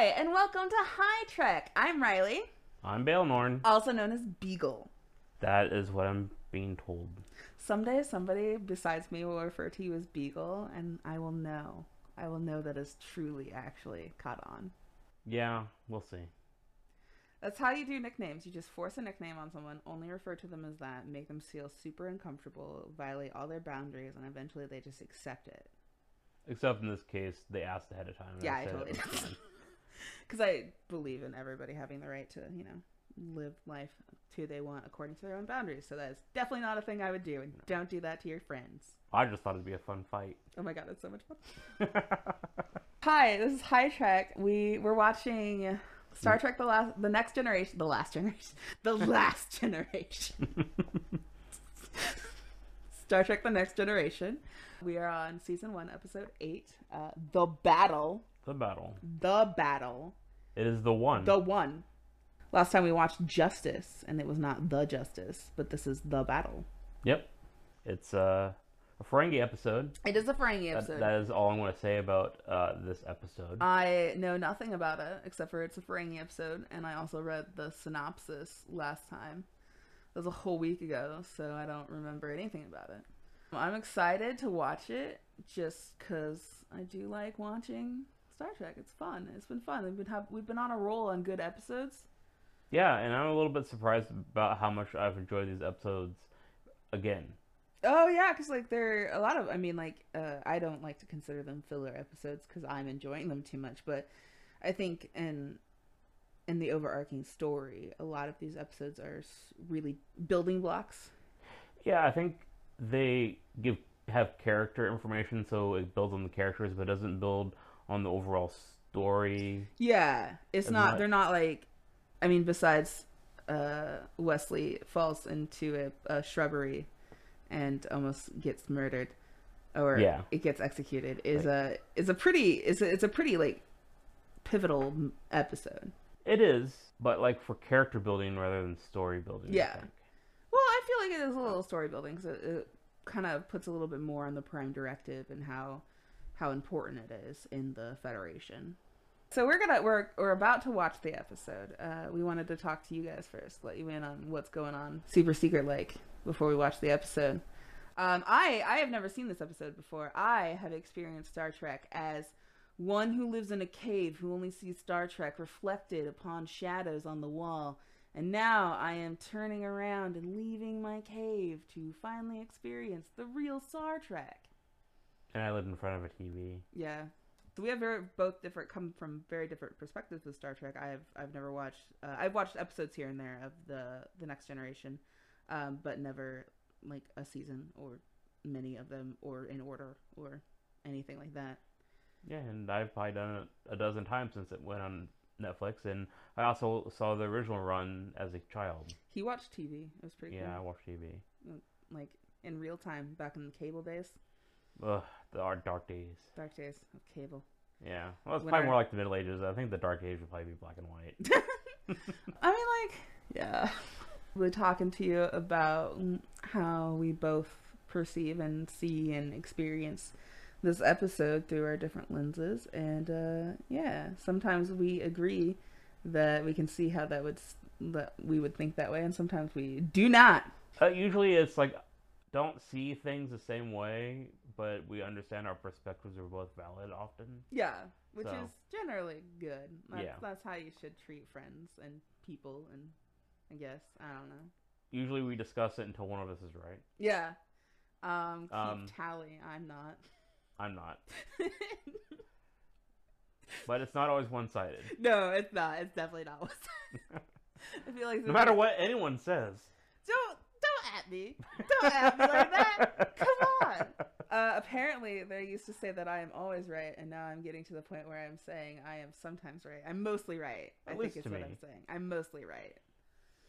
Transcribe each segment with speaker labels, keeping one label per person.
Speaker 1: Hi, and welcome to High Trek. I'm Riley,
Speaker 2: I'm Baelnorn.
Speaker 1: also known as Beagle.
Speaker 2: That is what I'm being told.
Speaker 1: Someday somebody besides me will refer to you as Beagle, and I will know. I will know that is truly actually caught on.
Speaker 2: Yeah, we'll see.
Speaker 1: That's how you do nicknames. You just force a nickname on someone, only refer to them as that, make them feel super uncomfortable, violate all their boundaries, and eventually they just accept it.
Speaker 2: Except in this case, they asked ahead of time.
Speaker 1: Yeah, I totally did. Because I believe in everybody having the right to, you know, live life to they want according to their own boundaries. So that is definitely not a thing I would do. And don't do that to your friends.
Speaker 2: I just thought it'd be a fun fight.
Speaker 1: Oh my god, it's so much fun. Hi, this is High Trek. We we're watching Star Trek: The Last, the Next Generation, the Last Generation, the Last Generation. Star Trek: The Next Generation. We are on season one, episode eight. Uh, the battle,
Speaker 2: the battle.
Speaker 1: the battle,
Speaker 2: It is the one.
Speaker 1: the one. Last time we watched Justice, and it was not the Justice, but this is the battle.
Speaker 2: Yep. It's uh, a Ferengi episode.
Speaker 1: It is a Ferengi
Speaker 2: That,
Speaker 1: episode.
Speaker 2: that is all I'm going to say about uh, this episode.
Speaker 1: I know nothing about it except for it's a Ferengi episode, and I also read the synopsis last time. It was a whole week ago, so I don't remember anything about it. I'm excited to watch it just because I do like watching Star Trek. It's fun. It's been fun. We've been have, we've been on a roll on good episodes.
Speaker 2: yeah, and I'm a little bit surprised about how much I've enjoyed these episodes again.
Speaker 1: Oh yeah, because like there are a lot of. I mean, like uh, I don't like to consider them filler episodes because I'm enjoying them too much. But I think in in the overarching story, a lot of these episodes are really building blocks.
Speaker 2: Yeah, I think they give have character information, so it builds on the characters, but doesn't build on the overall story.
Speaker 1: Yeah, it's not.
Speaker 2: much.
Speaker 1: They're not like. I mean, besides uh, Wesley falls into a, a shrubbery and almost gets murdered, or
Speaker 2: Yeah.
Speaker 1: it gets executed. Is a is a pretty is a, it's a pretty like pivotal episode.
Speaker 2: It is, but like for character building rather than story building. I
Speaker 1: Yeah.
Speaker 2: think.
Speaker 1: Well, I feel like it is a little story building because it, it kind of puts a little bit more on the Prime Directive and how how important it is in the Federation. So we're gonna we're we're about to watch the episode. Uh, we wanted to talk to you guys first, let you in on what's going on, super secret like, before we watch the episode. Um, I I have never seen this episode before. I have experienced Star Trek as one who lives in a cave who only sees Star Trek reflected upon shadows on the wall. And now I am turning around and leaving my cave to finally experience the real Star Trek.
Speaker 2: And I lived in front of a TV.
Speaker 1: Yeah. So we have very both different come from very different perspectives with Star Trek. I have I've never watched uh, I've watched episodes here and there of the the Next Generation, um, but never like a season or many of them or in order or anything like that.
Speaker 2: Yeah, and I've probably done it a dozen times since it went on Netflix, and I also saw the original run as a child.
Speaker 1: He watched TV. It was pretty
Speaker 2: Yeah, I watched TV.
Speaker 1: Like in real time back in the cable days,
Speaker 2: Ugh, the our dark days.
Speaker 1: dark days of cable.
Speaker 2: Yeah, well, it's
Speaker 1: When
Speaker 2: probably
Speaker 1: our-
Speaker 2: more like the Middle Ages. I think the Dark Age would probably be black and white.
Speaker 1: I mean, like, yeah. We're talking to you about how we both perceive and see and experience this episode through our different lenses. And, uh, yeah, sometimes we agree that we can see how that would, that we would think that way, and sometimes we do not.
Speaker 2: Uh, usually, it's like don't see things the same way, but we understand our perspectives are both valid often.
Speaker 1: Yeah, which
Speaker 2: So.
Speaker 1: is generally good. That's,
Speaker 2: Yeah.
Speaker 1: that's how you should treat friends and people, and I guess, I don't know.
Speaker 2: Usually, we discuss it until one of us is right.
Speaker 1: Yeah. Um, keep
Speaker 2: Um,
Speaker 1: tally. I'm not.
Speaker 2: I'm not, but it's not always one-sided.
Speaker 1: no, it's not. It's definitely not. I feel like
Speaker 2: No matter what anyone says.
Speaker 1: Don't don't at me. Don't at me like that. Come on. Uh, apparently, they used to say that I am always right, and now I'm getting to the point where I'm saying I am sometimes right. I'm mostly right. I
Speaker 2: At
Speaker 1: think
Speaker 2: least
Speaker 1: is
Speaker 2: to
Speaker 1: what
Speaker 2: me.
Speaker 1: I'm saying. I'm mostly right.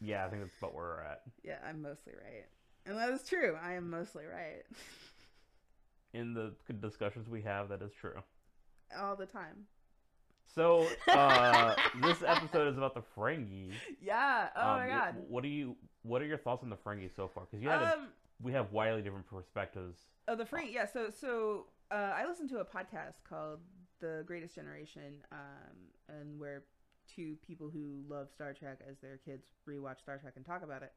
Speaker 2: Yeah, I think that's about where we're at.
Speaker 1: Yeah, I'm mostly right, and that is true. I am mostly right
Speaker 2: In the discussions we have, that is true.
Speaker 1: all the time.
Speaker 2: So, uh, this episode is about the Ferengi.
Speaker 1: Yeah. Oh
Speaker 2: Um,
Speaker 1: my god.
Speaker 2: What do you? What are your thoughts on the Ferengi so far? Because you had a,
Speaker 1: Um.
Speaker 2: We have wildly different perspectives.
Speaker 1: Oh, the free. Yeah. So so uh, I listened to a podcast called the Greatest Generation, um, and where two people who love Star Trek as their kids rewatch Star Trek and talk about it,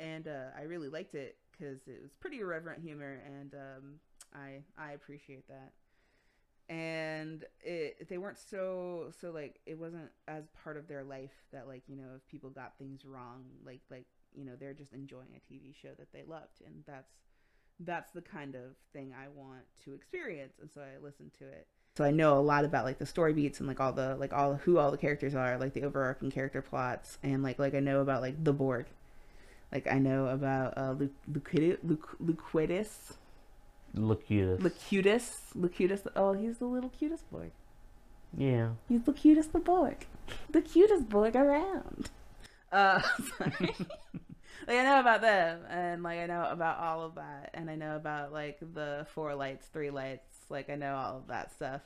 Speaker 1: and uh, I really liked it because it was pretty irreverent humor, and um, I I appreciate that. And it they weren't so so like it wasn't as part of their life that like you know if people got things wrong like like you know they're just enjoying a TV show that they loved, and that's that's the kind of thing I want to experience, and so I listened to it so I know a lot about like the story beats and like all the like all who all the characters are, like the overarching character plots, and like like I know about like the Borg, like I know about uh, Lucidus, Lucidus,
Speaker 2: Locutus,
Speaker 1: Locutus, Locutus. Oh, he's the little cutest boy.
Speaker 2: Yeah,
Speaker 1: he's the cutest the Borg, the cutest Borg around. Uh, sorry. like I know about them, and like I know about all of that, and I know about like the four lights, three lights, like I know all of that stuff,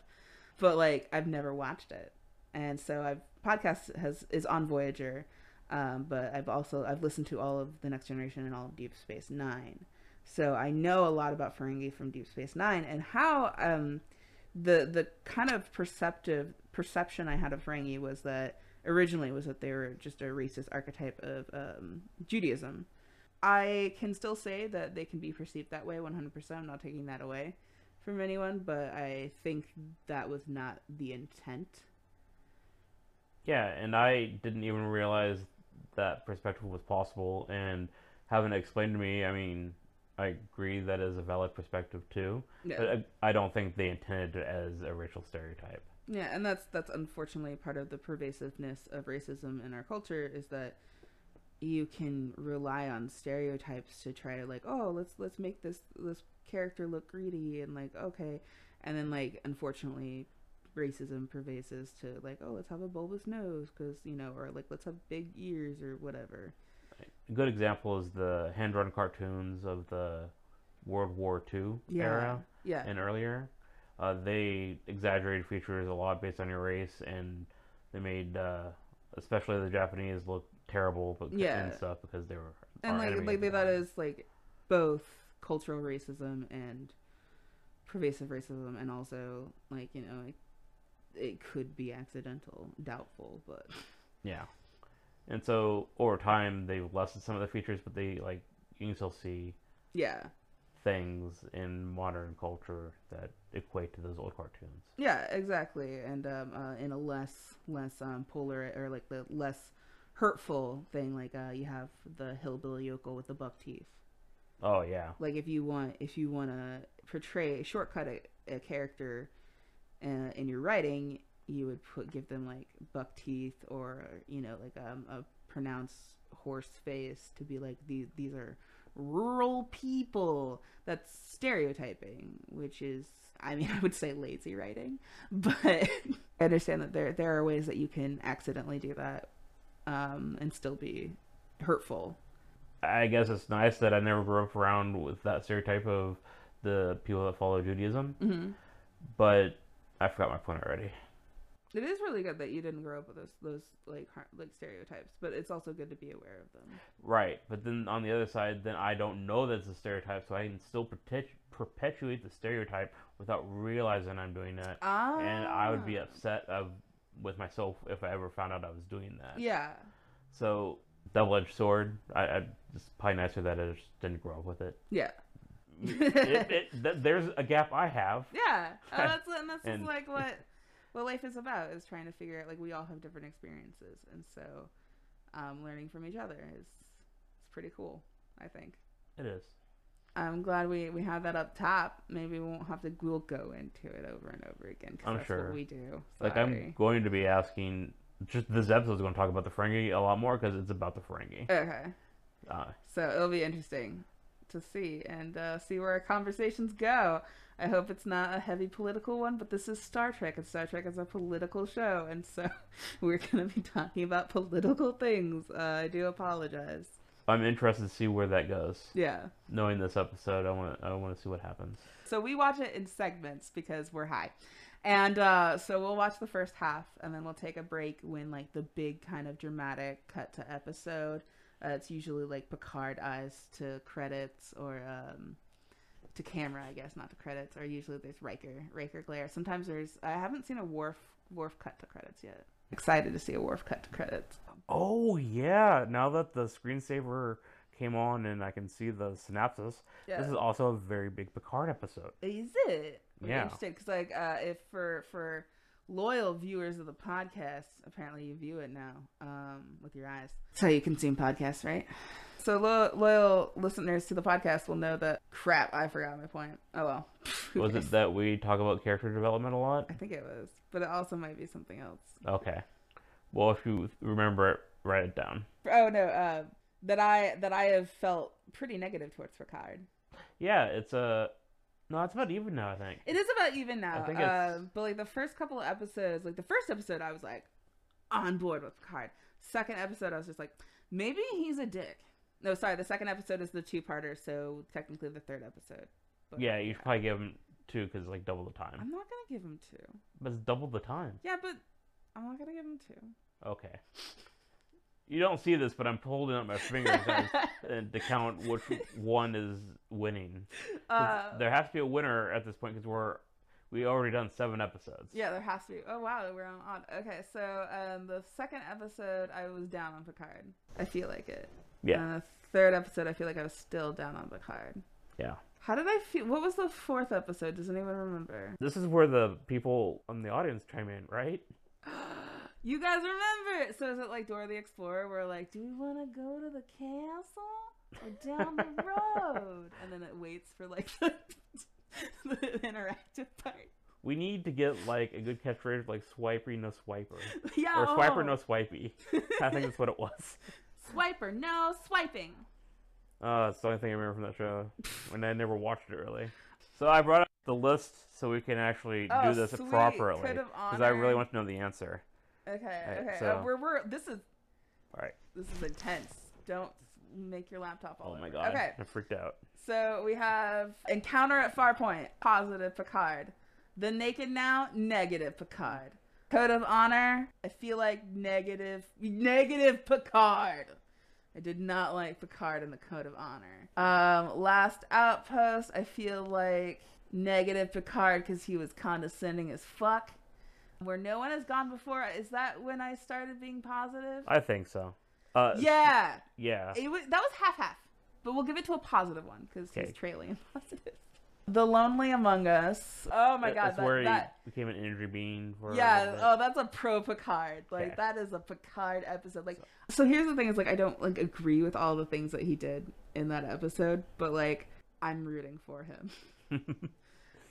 Speaker 1: but like I've never watched it, and so I've podcast has is on Voyager, um, but I've also I've listened to all of the Next Generation and all of Deep Space Nine, so I know a lot about Ferengi from Deep Space Nine and how um, the the kind of perceptive perception I had of Ferengi was that originally was that they were just a racist archetype of um, Judaism. I can still say that they can be perceived that way 100%. I'm not taking that away from anyone, but I think that was not the intent.
Speaker 2: Yeah, and I didn't even realize that perspective was possible, and having explained to me, I mean, I agree that is a valid perspective too. Yeah. But I, I don't think they intended it as a racial stereotype.
Speaker 1: Yeah, and that's that's unfortunately part of the pervasiveness of racism in our culture is that you can rely on stereotypes to try to like, oh, let's let's make this this character look greedy and like okay. And then like unfortunately racism pervades to like oh let's have a bulbous nose because you know or like let's have big ears or whatever.
Speaker 2: A good example is the hand-drawn cartoons of the world war ii yeah. era
Speaker 1: yeah.
Speaker 2: and earlier uh, they exaggerated features a lot based on your race and they made uh, especially the japanese look terrible but yeah. and stuff because they were
Speaker 1: and like like they thought it was like both cultural racism and pervasive racism and also like you know like, it could be accidental doubtful but
Speaker 2: yeah. And so over time they've lessened some of the features but they like you can still see
Speaker 1: yeah
Speaker 2: things in modern culture that equate to those old cartoons.
Speaker 1: Yeah exactly. And um, uh, in a less less um, polar or like the less hurtful thing like uh, you have the hillbilly yokel with the buck teeth.
Speaker 2: Oh yeah.
Speaker 1: Like if you want if you want to portray shortcut a, a character uh, in your writing, you would put give them like buck teeth or you know like um, a pronounced horse face to be like these these are rural people. That's stereotyping, which is I mean I would say lazy writing, but I understand that there there are ways that you can accidentally do that um, and still be hurtful
Speaker 2: I guess it's nice that I never grew up around with that stereotype of the people that follow Judaism.
Speaker 1: Mm-hmm.
Speaker 2: But I forgot my point already.
Speaker 1: It is really good that you didn't grow up with those those like like stereotypes, but it's also good to be aware of them.
Speaker 2: Right, but then on the other side, then I don't know that's a stereotype, so I can still perpetuate the stereotype without realizing I'm doing that,
Speaker 1: ah.
Speaker 2: and I would be upset of, with myself if I ever found out I was doing that.
Speaker 1: Yeah.
Speaker 2: So double edged sword. I, I it's probably nicer that I just didn't grow up with it.
Speaker 1: Yeah.
Speaker 2: it, it, th- there's a gap I have.
Speaker 1: Yeah, oh, that's and that's and, like what what life is about is trying to figure out. Like we all have different experiences, and so um, learning from each other is it's pretty cool. I think
Speaker 2: it is.
Speaker 1: I'm glad we we have that up top. Maybe we won't have to. We'll go into it over and over again.
Speaker 2: I'm
Speaker 1: that's
Speaker 2: sure
Speaker 1: what we do.
Speaker 2: Sorry. Like I'm going to be asking just this episode is going to talk about the Ferengi a lot more because it's about the Ferengi.
Speaker 1: Okay.
Speaker 2: Uh,
Speaker 1: so it'll be interesting to see and uh, see where our conversations go. I hope it's not a heavy political one, but this is Star Trek, and Star Trek is a political show, and so we're going to be talking about political things. Uh, I do apologize.
Speaker 2: I'm interested to see where that goes.
Speaker 1: Yeah.
Speaker 2: Knowing this episode, I want I want to see what happens.
Speaker 1: So we watch it in segments because we're high. And uh, so we'll watch the first half and then we'll take a break when like the big kind of dramatic cut to episode. Uh, it's usually like Picard eyes to credits or um, to camera, I guess, not to credits. Or usually there's Riker, Riker glare. Sometimes there's. I haven't seen a Worf Worf cut to credits yet. Excited to see a Worf cut to credits.
Speaker 2: Oh yeah! Now that the screensaver came on and I can see the synopsis,
Speaker 1: Yeah.
Speaker 2: this is also a very big Picard episode.
Speaker 1: Is it? I'm
Speaker 2: Yeah.
Speaker 1: Interested because like uh, if for for loyal viewers of the podcast, apparently you view it now um, with your eyes. That's how you consume podcasts, right? So lo- loyal listeners to the podcast will know that crap. I forgot my point. Oh well.
Speaker 2: Was it that we talk about character development a lot?
Speaker 1: I think it was, but it also might be something else.
Speaker 2: Okay. Well, if you remember it, write it down.
Speaker 1: Oh no, uh, that I that I have felt pretty negative towards Picard.
Speaker 2: Yeah, it's a. No, it's about even now. I think.
Speaker 1: It is about even now.
Speaker 2: I think
Speaker 1: uh,
Speaker 2: it's-
Speaker 1: but like the first couple of episodes, like the first episode, I was like on board with Picard. Second episode, I was just like, maybe he's a dick. No, sorry. The second episode is the two-parter, so technically the third episode. But,
Speaker 2: Yeah, you should probably give him two because like double the time.
Speaker 1: I'm not gonna give him two.
Speaker 2: But it's double the time.
Speaker 1: Yeah, but I'm not gonna give him two.
Speaker 2: Okay. You don't see this, but I'm holding up my fingers and to count which one is winning.
Speaker 1: Uh,
Speaker 2: there has to be a winner at this point because we're we already done seven episodes.
Speaker 1: Yeah, there has to be. Oh wow, we're on odd. Okay, so um, the second episode, I was down on Picard. I feel like it.
Speaker 2: Yeah.
Speaker 1: The third episode, I feel like I was still down on Picard.
Speaker 2: Yeah.
Speaker 1: How did I feel? What was the fourth episode? Does anyone remember?
Speaker 2: This is where the people in the audience chime in, right?
Speaker 1: you guys remember? It! So is it like Dora the Explorer? Where like, do we want to go to the castle or down the road? And then it waits for like the, the interactive part.
Speaker 2: We need to get like a good catchphrase like "swiper no swiper"
Speaker 1: Yeah.
Speaker 2: or "swiper
Speaker 1: oh.
Speaker 2: no swipey." I think that's what it was.
Speaker 1: Swiper, no swiping.
Speaker 2: Uh, it's the only thing I remember from that show, and I never watched it really. So I brought up the list so we can actually
Speaker 1: Oh,
Speaker 2: do this
Speaker 1: sweet.
Speaker 2: properly because I really want to know the answer.
Speaker 1: Okay,
Speaker 2: Alright,
Speaker 1: okay.
Speaker 2: so-
Speaker 1: Uh, we're we're this is
Speaker 2: All right.
Speaker 1: this is intense. Don't make your laptop all
Speaker 2: Oh my
Speaker 1: over.
Speaker 2: god.
Speaker 1: Okay,
Speaker 2: I freaked out.
Speaker 1: so we have encounter at Farpoint, positive Picard. The naked now, negative Picard. Code of honor, I feel like negative, negative Picard. I did not like Picard in the Code of Honor. Um, last outpost, I feel like negative Picard because he was condescending as fuck. Where no one has gone before, is that when I started being positive?
Speaker 2: I think so. Uh,
Speaker 1: yeah,
Speaker 2: Yeah.
Speaker 1: it was, that was half half, but we'll give it to a positive one because
Speaker 2: Okay.
Speaker 1: he's trailing positive. The Lonely Among Us. Oh my god,
Speaker 2: That's
Speaker 1: that,
Speaker 2: where
Speaker 1: that
Speaker 2: he became an energy being for.
Speaker 1: yeah. Oh, that's a pro Picard. Like
Speaker 2: Okay.
Speaker 1: that is a Picard episode. Like so, here's the thing: is like I don't like agree with all the things that he did in that episode, but like I'm rooting for him.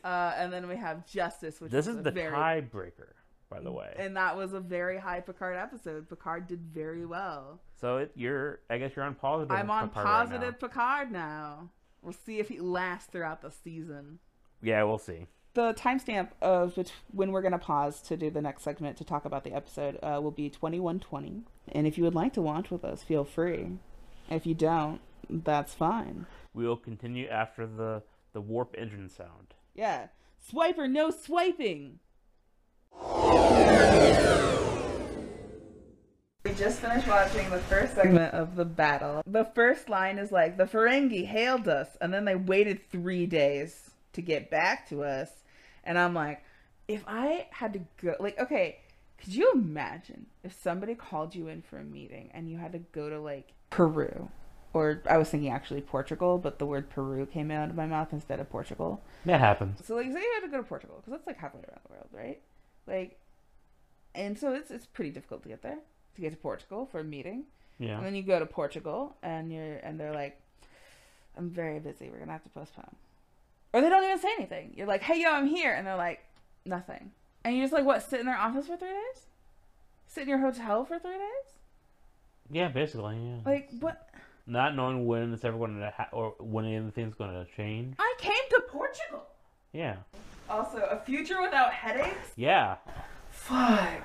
Speaker 1: Uh, and then we have Justice, which
Speaker 2: this
Speaker 1: was
Speaker 2: is the
Speaker 1: very
Speaker 2: tiebreaker, by the way.
Speaker 1: and that was a very high Picard episode. Picard did very well.
Speaker 2: so it, you're, I guess you're on positive.
Speaker 1: I'm on
Speaker 2: Picard right
Speaker 1: positive Picard now. We'll see if he lasts throughout the season.
Speaker 2: Yeah, we'll see.
Speaker 1: The timestamp of when we're going to pause to do the next segment to talk about the episode uh, will be 2120. And if you would like to watch with us, feel free. If you don't, that's fine.
Speaker 2: We will continue after the the warp engine sound.
Speaker 1: Yeah. Swiper, no swiping! We just finished watching the first segment of the battle. The first line is like, the Ferengi hailed us, and then they waited three days to get back to us. And I'm like, if I had to go, like, okay, could you imagine if somebody called you in for a meeting and you had to go to, like, Peru? Or I was thinking actually Portugal, but the word Peru came out of my mouth instead of Portugal.
Speaker 2: That happens.
Speaker 1: So like, say you had to go to Portugal because that's like halfway around the world, right? Like, and so it's it's pretty difficult to get there to get to Portugal for a meeting,
Speaker 2: Yeah.
Speaker 1: and then you go to Portugal and you're and they're like, I'm very busy. We're gonna have to postpone, or they don't even say anything. You're like, Hey, yo, I'm here, and they're like, nothing, and you just like what sit in their office for three days, sit in your hotel for three days,
Speaker 2: Yeah, basically. Yeah.
Speaker 1: like what?
Speaker 2: Not knowing when it's ever going to ha- or when anything's going to change.
Speaker 1: I came to Portugal.
Speaker 2: Yeah.
Speaker 1: Also, a future without headaches.
Speaker 2: Yeah.
Speaker 1: Fuck.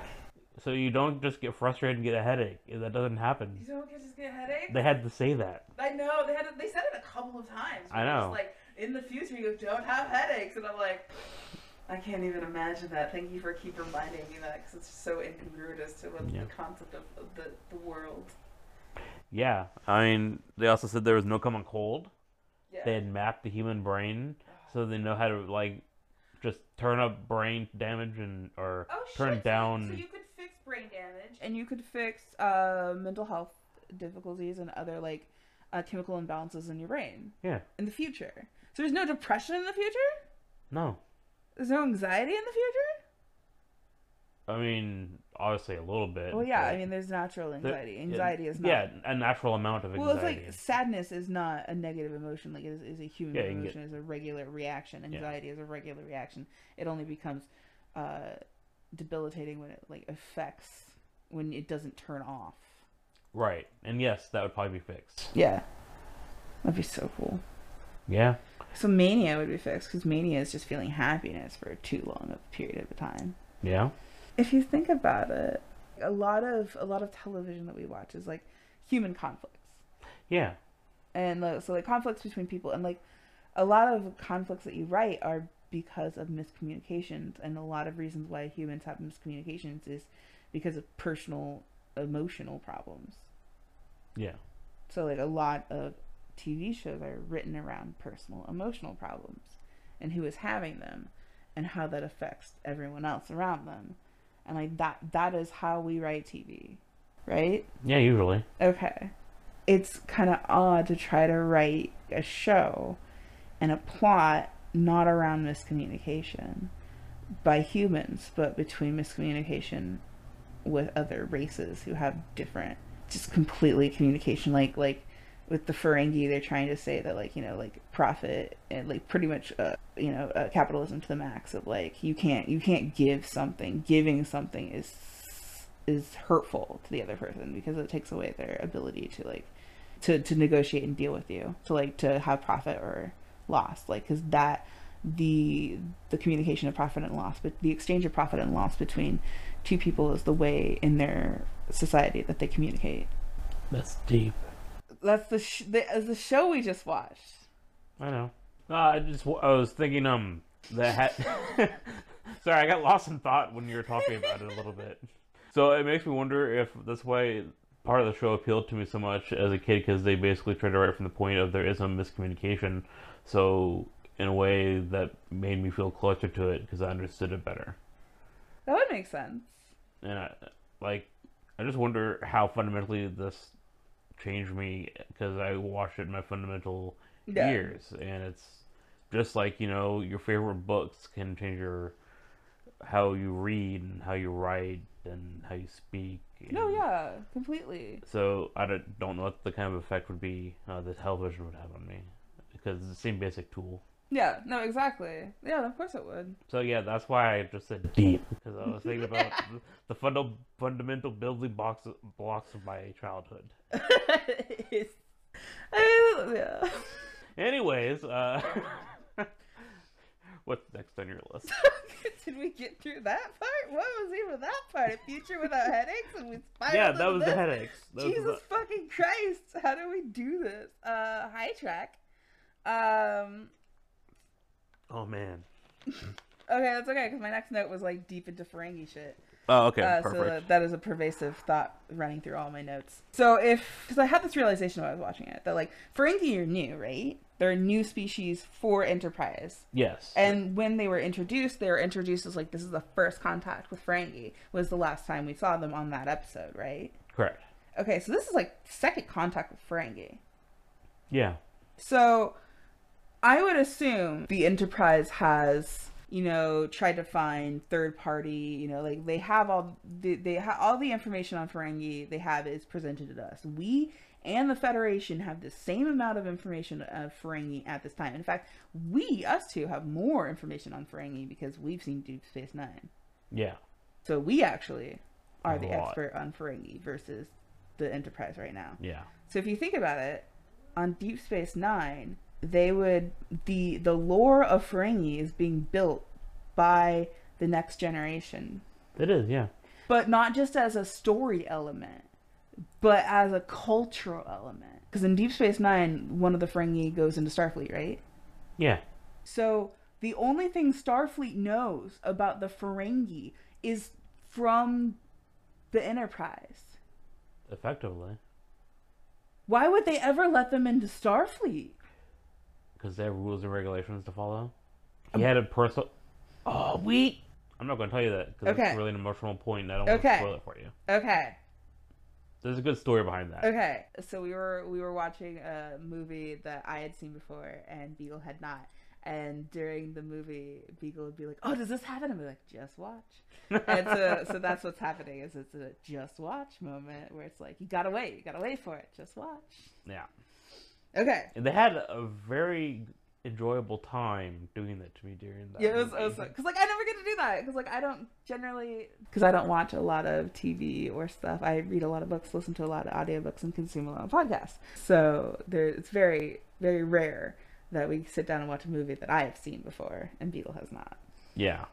Speaker 2: So you don't just get frustrated and get a headache. That doesn't happen.
Speaker 1: You don't just get headaches.
Speaker 2: They had to say that.
Speaker 1: I know they had to, they said it a couple of times.
Speaker 2: I know.
Speaker 1: Like in the future, you don't have headaches, and I'm like, I can't even imagine that. Thank you for keep reminding me that because it's so incongruous to what
Speaker 2: Yeah.
Speaker 1: the concept of, of the the world.
Speaker 2: Yeah. I mean, they also said there was no common cold.
Speaker 1: Yeah.
Speaker 2: They had mapped the human brain so they know how to like just turn up brain damage and or
Speaker 1: Oh,
Speaker 2: turn
Speaker 1: shit.
Speaker 2: down.
Speaker 1: So you could brain damage, and you could fix uh, mental health difficulties and other like uh, chemical imbalances in your brain
Speaker 2: yeah,
Speaker 1: in the future. So there's no depression in the future.
Speaker 2: no,
Speaker 1: There's no anxiety in the future.
Speaker 2: I mean obviously a little bit.
Speaker 1: Well, yeah. I mean, there's natural
Speaker 2: the-
Speaker 1: anxiety. Anxiety is not.
Speaker 2: yeah a natural amount of anxiety.
Speaker 1: Well, it's like sadness is not a negative emotion. Like it is, is a human
Speaker 2: Yeah, you can get-
Speaker 1: emotion. Is a regular reaction.
Speaker 2: Yeah.
Speaker 1: Anxiety is a regular reaction. It only becomes uh, debilitating when it like affects when it doesn't turn off.
Speaker 2: right, and yes, that would probably be fixed.
Speaker 1: Yeah, that'd be so cool.
Speaker 2: Yeah,
Speaker 1: So mania would be fixed because mania is just feeling happiness for too long of a period of time.
Speaker 2: yeah,
Speaker 1: If you think about it, a lot of a lot of television that we watch is like human conflicts.
Speaker 2: yeah,
Speaker 1: and so like conflicts between people and like a lot of conflicts that you write are because of miscommunications and a lot of reasons why humans have miscommunications is because of personal emotional problems.
Speaker 2: Yeah,
Speaker 1: so like a lot of tv shows are written around personal emotional problems and who is having them and how that affects everyone else around them. And like that that is how we write tv right?
Speaker 2: Yeah. Usually,
Speaker 1: okay, it's kind of odd to try to write a show and a plot not around miscommunication by humans, but between miscommunication with other races who have different, just completely communication. Like like with the Ferengi, they're trying to say that like you know like profit and like pretty much uh, you know uh, capitalism to the max of like you can't you can't give something. Giving something is is hurtful to the other person because it takes away their ability to like to to negotiate and deal with you to like to have profit or loss like because that the the communication of profit and loss but the exchange of profit and loss between two people is the way in their society that they communicate
Speaker 2: that's deep.
Speaker 1: that's the sh- the, the show we just watched
Speaker 2: I know. Uh, I just I was thinking um the hat. Sorry, I got lost in thought when you were talking about it a little bit. So it makes me wonder if that's why part of the show appealed to me so much as a kid because they basically tried to write from the point of there is some miscommunication. So in a way that made me feel closer to it because I understood it better.
Speaker 1: that would make sense
Speaker 2: And I, like, I just wonder how fundamentally this changed me because I watched it in my fundamental
Speaker 1: Yeah.
Speaker 2: years, and it's just like you know your favorite books can change your how you read and how you write and how you speak.
Speaker 1: no yeah completely
Speaker 2: So I don't, don't know what the kind of effect would be uh, the television would have on me because it's the same basic tool.
Speaker 1: yeah no exactly yeah of course it would
Speaker 2: So yeah, that's why I just said deep because I was thinking about the, the funda- fundamental building blocks blocks of my childhood.
Speaker 1: I mean, yeah
Speaker 2: Anyways, uh, what's next on your list?
Speaker 1: Did we get through that part? What was even that part? A future without headaches? And we spiraled
Speaker 2: yeah, that was the headaches. That
Speaker 1: Jesus fucking Christ! How do we do this? Uh, High Trek. Um.
Speaker 2: oh man.
Speaker 1: Okay, that's okay because my next note was like deep into Ferengi shit.
Speaker 2: Oh okay,
Speaker 1: Uh, so that, that is a pervasive thought running through all my notes. So if, because I had this realization while I was watching it, that like Ferengi are new, right? They're a new species for Enterprise.
Speaker 2: yes.
Speaker 1: And when they were introduced, they were introduced as like this is the first contact with Ferengi. Was the last time we saw them on that episode, right?
Speaker 2: correct.
Speaker 1: Okay, so this is like second contact with Ferengi.
Speaker 2: Yeah.
Speaker 1: So I would assume the Enterprise has, you know, tried to find third party, you know, like they have all the they have all the information on Ferengi they have is presented to us. We and the Federation have the same amount of information of Ferengi at this time. In fact, we us two have more information on Ferengi because we've seen Deep Space 9.
Speaker 2: Yeah.
Speaker 1: So we actually are
Speaker 2: A
Speaker 1: the
Speaker 2: lot.
Speaker 1: expert on Ferengi versus the Enterprise right now.
Speaker 2: Yeah.
Speaker 1: So if you think about it, on Deep Space Nine, they would the the lore of Ferengi is being built by the next generation,
Speaker 2: It is. Yeah.
Speaker 1: but not just as a story element, but as a cultural element. Because in Deep Space Nine, one of the Ferengi goes into Starfleet, right?
Speaker 2: Yeah.
Speaker 1: So the only thing Starfleet knows about the Ferengi is from the Enterprise.
Speaker 2: Effectively.
Speaker 1: Why would they ever let them into Starfleet?
Speaker 2: Because they have rules and regulations to follow. He um, had a personal. Oh, we. I'm not going to tell you that because
Speaker 1: Okay.
Speaker 2: it's really an emotional point. And I don't want to spoil it for you.
Speaker 1: Okay.
Speaker 2: There's a good story behind that.
Speaker 1: Okay. So we were we were watching a movie that I had seen before and Beagle had not. And during the movie, Beagle would be like, "Oh, does this happen?" I'd be like, "Just watch." and so so that's what's happening is it's a just watch moment where it's like you gotta wait, you gotta wait for it, just watch.
Speaker 2: Yeah.
Speaker 1: Okay.
Speaker 2: And they had a very enjoyable time doing that to me during that.
Speaker 1: Yeah, it was because like I never get to do that because like I don't generally because I don't watch a lot of TV or stuff. I read a lot of books, listen to a lot of audiobooks, and consume a lot of podcasts. So there, it's very very rare that we sit down and watch a movie that I have seen before and Beagle has not.
Speaker 2: Yeah.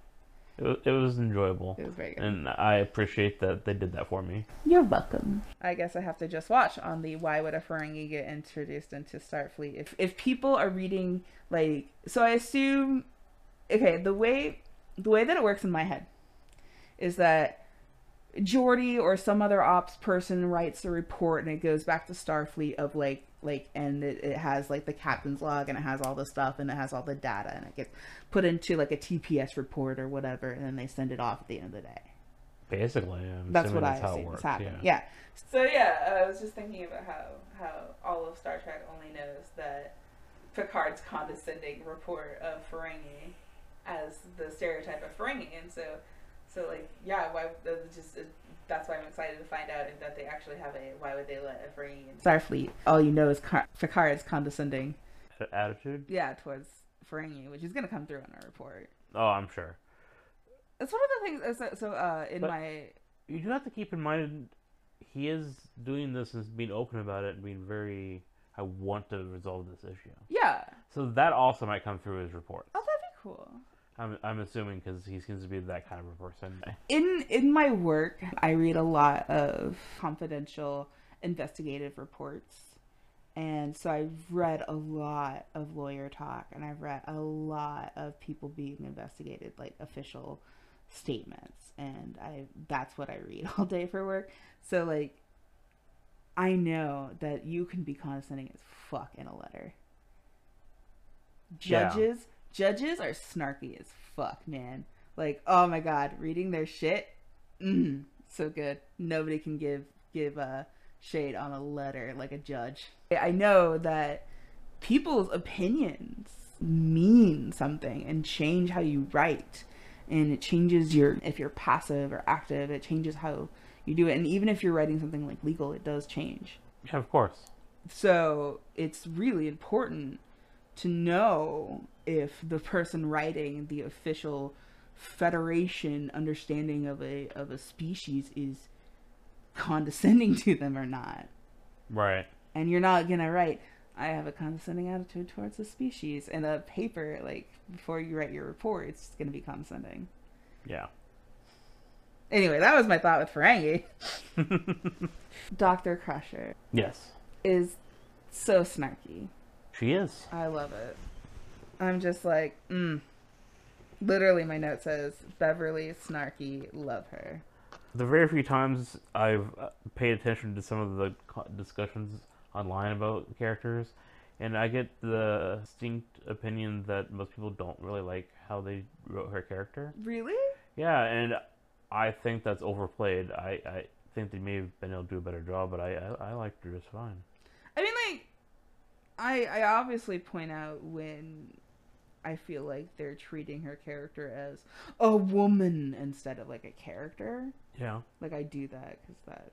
Speaker 2: It was, it was enjoyable.
Speaker 1: It was very good.
Speaker 2: And I appreciate that they did that for me.
Speaker 1: You're welcome. I guess I have to just watch on the why would a Ferengi get introduced into Starfleet if if people are reading like so I assume okay the way the way that it works in my head is that Geordi or some other ops person writes a report and it goes back to Starfleet of like like and it, it has like the captain's log and it has all the stuff and it has all the data and it gets put into like a TPS report or whatever and then they send it off at the end of the day.
Speaker 2: Basically, I'm
Speaker 1: That's what
Speaker 2: that's
Speaker 1: I
Speaker 2: how it
Speaker 1: assume
Speaker 2: works.
Speaker 1: happening.
Speaker 2: Yeah.
Speaker 1: Yeah. So yeah, I was just thinking about how how all of Star Trek only knows that Picard's condescending report of Ferengi as the stereotype of Ferengi, and so so like yeah, why that's just it, that's why I'm excited to find out that they actually have a why would they let a Ferengi in Starfleet? All you know is Car- Picard's condescending,
Speaker 2: Attitude?
Speaker 1: yeah, towards Ferengi, which is gonna come through in our report.
Speaker 2: Oh, I'm sure.
Speaker 1: That's one of the things. So, so uh, in
Speaker 2: But-
Speaker 1: my
Speaker 2: You do have to keep in mind he is doing this and being open about it and being very. I want to resolve this issue.
Speaker 1: yeah,
Speaker 2: So that also might come through his report.
Speaker 1: oh that'd be cool.
Speaker 2: I'm, I'm assuming because he seems to be that kind of a person.
Speaker 1: in in my work i read a lot of confidential investigative reports and so i've read a lot of lawyer talk and i've read a lot of people being investigated like official statements and i that's what i read all day for work so like i know that you can be condescending as fuck in a letter
Speaker 2: Yeah.
Speaker 1: Judges are snarky as fuck man. Like oh my god reading their shit? Mm, so good. Nobody can give give a shade on a letter like a judge. I know that people's opinions mean something and change how you write. And it changes your if you're passive or active it changes how you do it. And even if you're writing something like legal it does change.
Speaker 2: Yeah, of course.
Speaker 1: so it's really important to know if the person writing the official federation understanding of a of a species is condescending to them or not.
Speaker 2: Right.
Speaker 1: And you're not gonna write, I have a condescending attitude towards the species in a paper like before you write your report, it's gonna be condescending.
Speaker 2: Yeah.
Speaker 1: Anyway, that was my thought with Ferengi. Dr. Crusher
Speaker 2: yes.
Speaker 1: is so snarky.
Speaker 2: She is.
Speaker 1: I love it. I'm just like, mm. Literally, my note says Beverly Snarky, love her.
Speaker 2: The very few times I've uh, paid attention to some of the discussions online about the characters, and I get the distinct opinion that most people don't really like how they wrote her character.
Speaker 1: Really?
Speaker 2: Yeah, and I think that's overplayed. I, I think they may have been able to do a better job, but I, I, I liked her just fine.
Speaker 1: I I obviously point out when I feel like they're treating her character as a woman instead of like a character.
Speaker 2: Yeah.
Speaker 1: Like I do that because that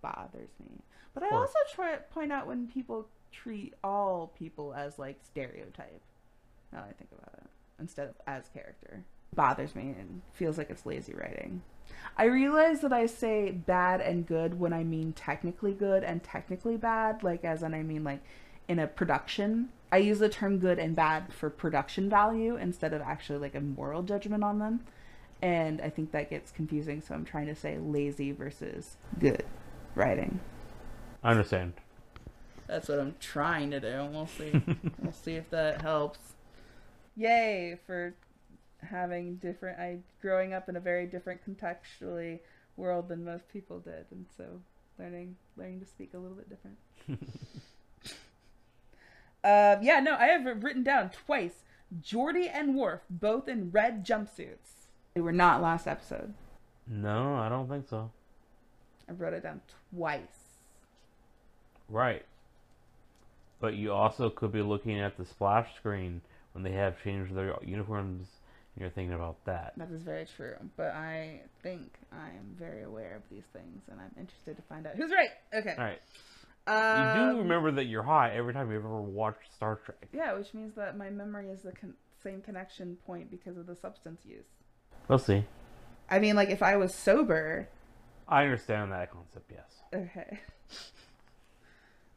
Speaker 1: bothers me. But I also try point out when people treat all people as like stereotype. Now that I think about it, instead of as character, bothers me and feels like it's lazy writing. I realize that I say bad and good when I mean technically good and technically bad, like as in I mean like in a production. I use the term good and bad for production value instead of actually like a moral judgment on them. And I think that gets confusing, so I'm trying to say lazy versus good writing.
Speaker 2: I understand.
Speaker 1: That's what I'm trying to do. We'll see. we'll see if that helps. Yay for having different I growing up in a very different contextually world than most people did and so learning learning to speak a little bit different. Uh, yeah, no, I have it written down twice. Geordi and Worf, both in red jumpsuits. They were not last episode.
Speaker 2: No, I don't think so.
Speaker 1: I wrote it down twice.
Speaker 2: Right. But you also could be looking at the splash screen when they have changed their uniforms and you're thinking about that.
Speaker 1: That is very true. But I think I am very aware of these things and I'm interested to find out who's right. Okay.
Speaker 2: All right.
Speaker 1: Um,
Speaker 2: you do remember that you're high every time you've ever watched Star Trek.
Speaker 1: Yeah, which means that my memory is the con- same connection point because of the substance use.
Speaker 2: We'll see.
Speaker 1: I mean, like, if I was sober.
Speaker 2: I understand that concept, yes.
Speaker 1: Okay.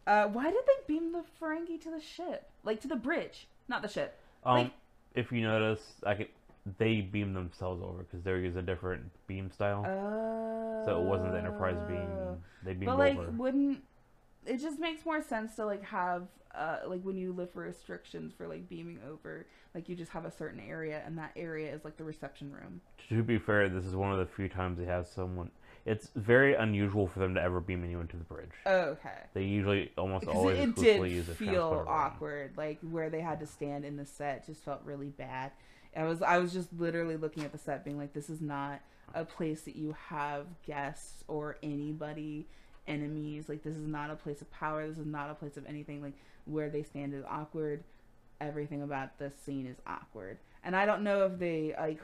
Speaker 1: Uh, why did they beam the Ferengi to the ship? Like, to the bridge, not the ship.
Speaker 2: Um,
Speaker 1: Like-
Speaker 2: if you notice, I could they beam themselves over because they use a different beam style,
Speaker 1: Oh.
Speaker 2: so it wasn't the Enterprise beam. They beamed over.
Speaker 1: But like, wouldn't it just makes more sense to like have uh like when you live for restrictions for like beaming over, like you just have a certain area and that area is like the reception room.
Speaker 2: To be fair, this is one of the few times they have someone. It's very unusual for them to ever beam you into the bridge.
Speaker 1: Okay.
Speaker 2: They usually almost
Speaker 1: Because
Speaker 2: always
Speaker 1: it, did feel awkward, like where they had to stand in the set just felt really bad. I was I was just literally looking at the set, being like, this is not a place that you have guests or anybody enemies. Like this is not a place of power. This is not a place of anything. Like where they stand is awkward. Everything about this scene is awkward, and I don't know if they like,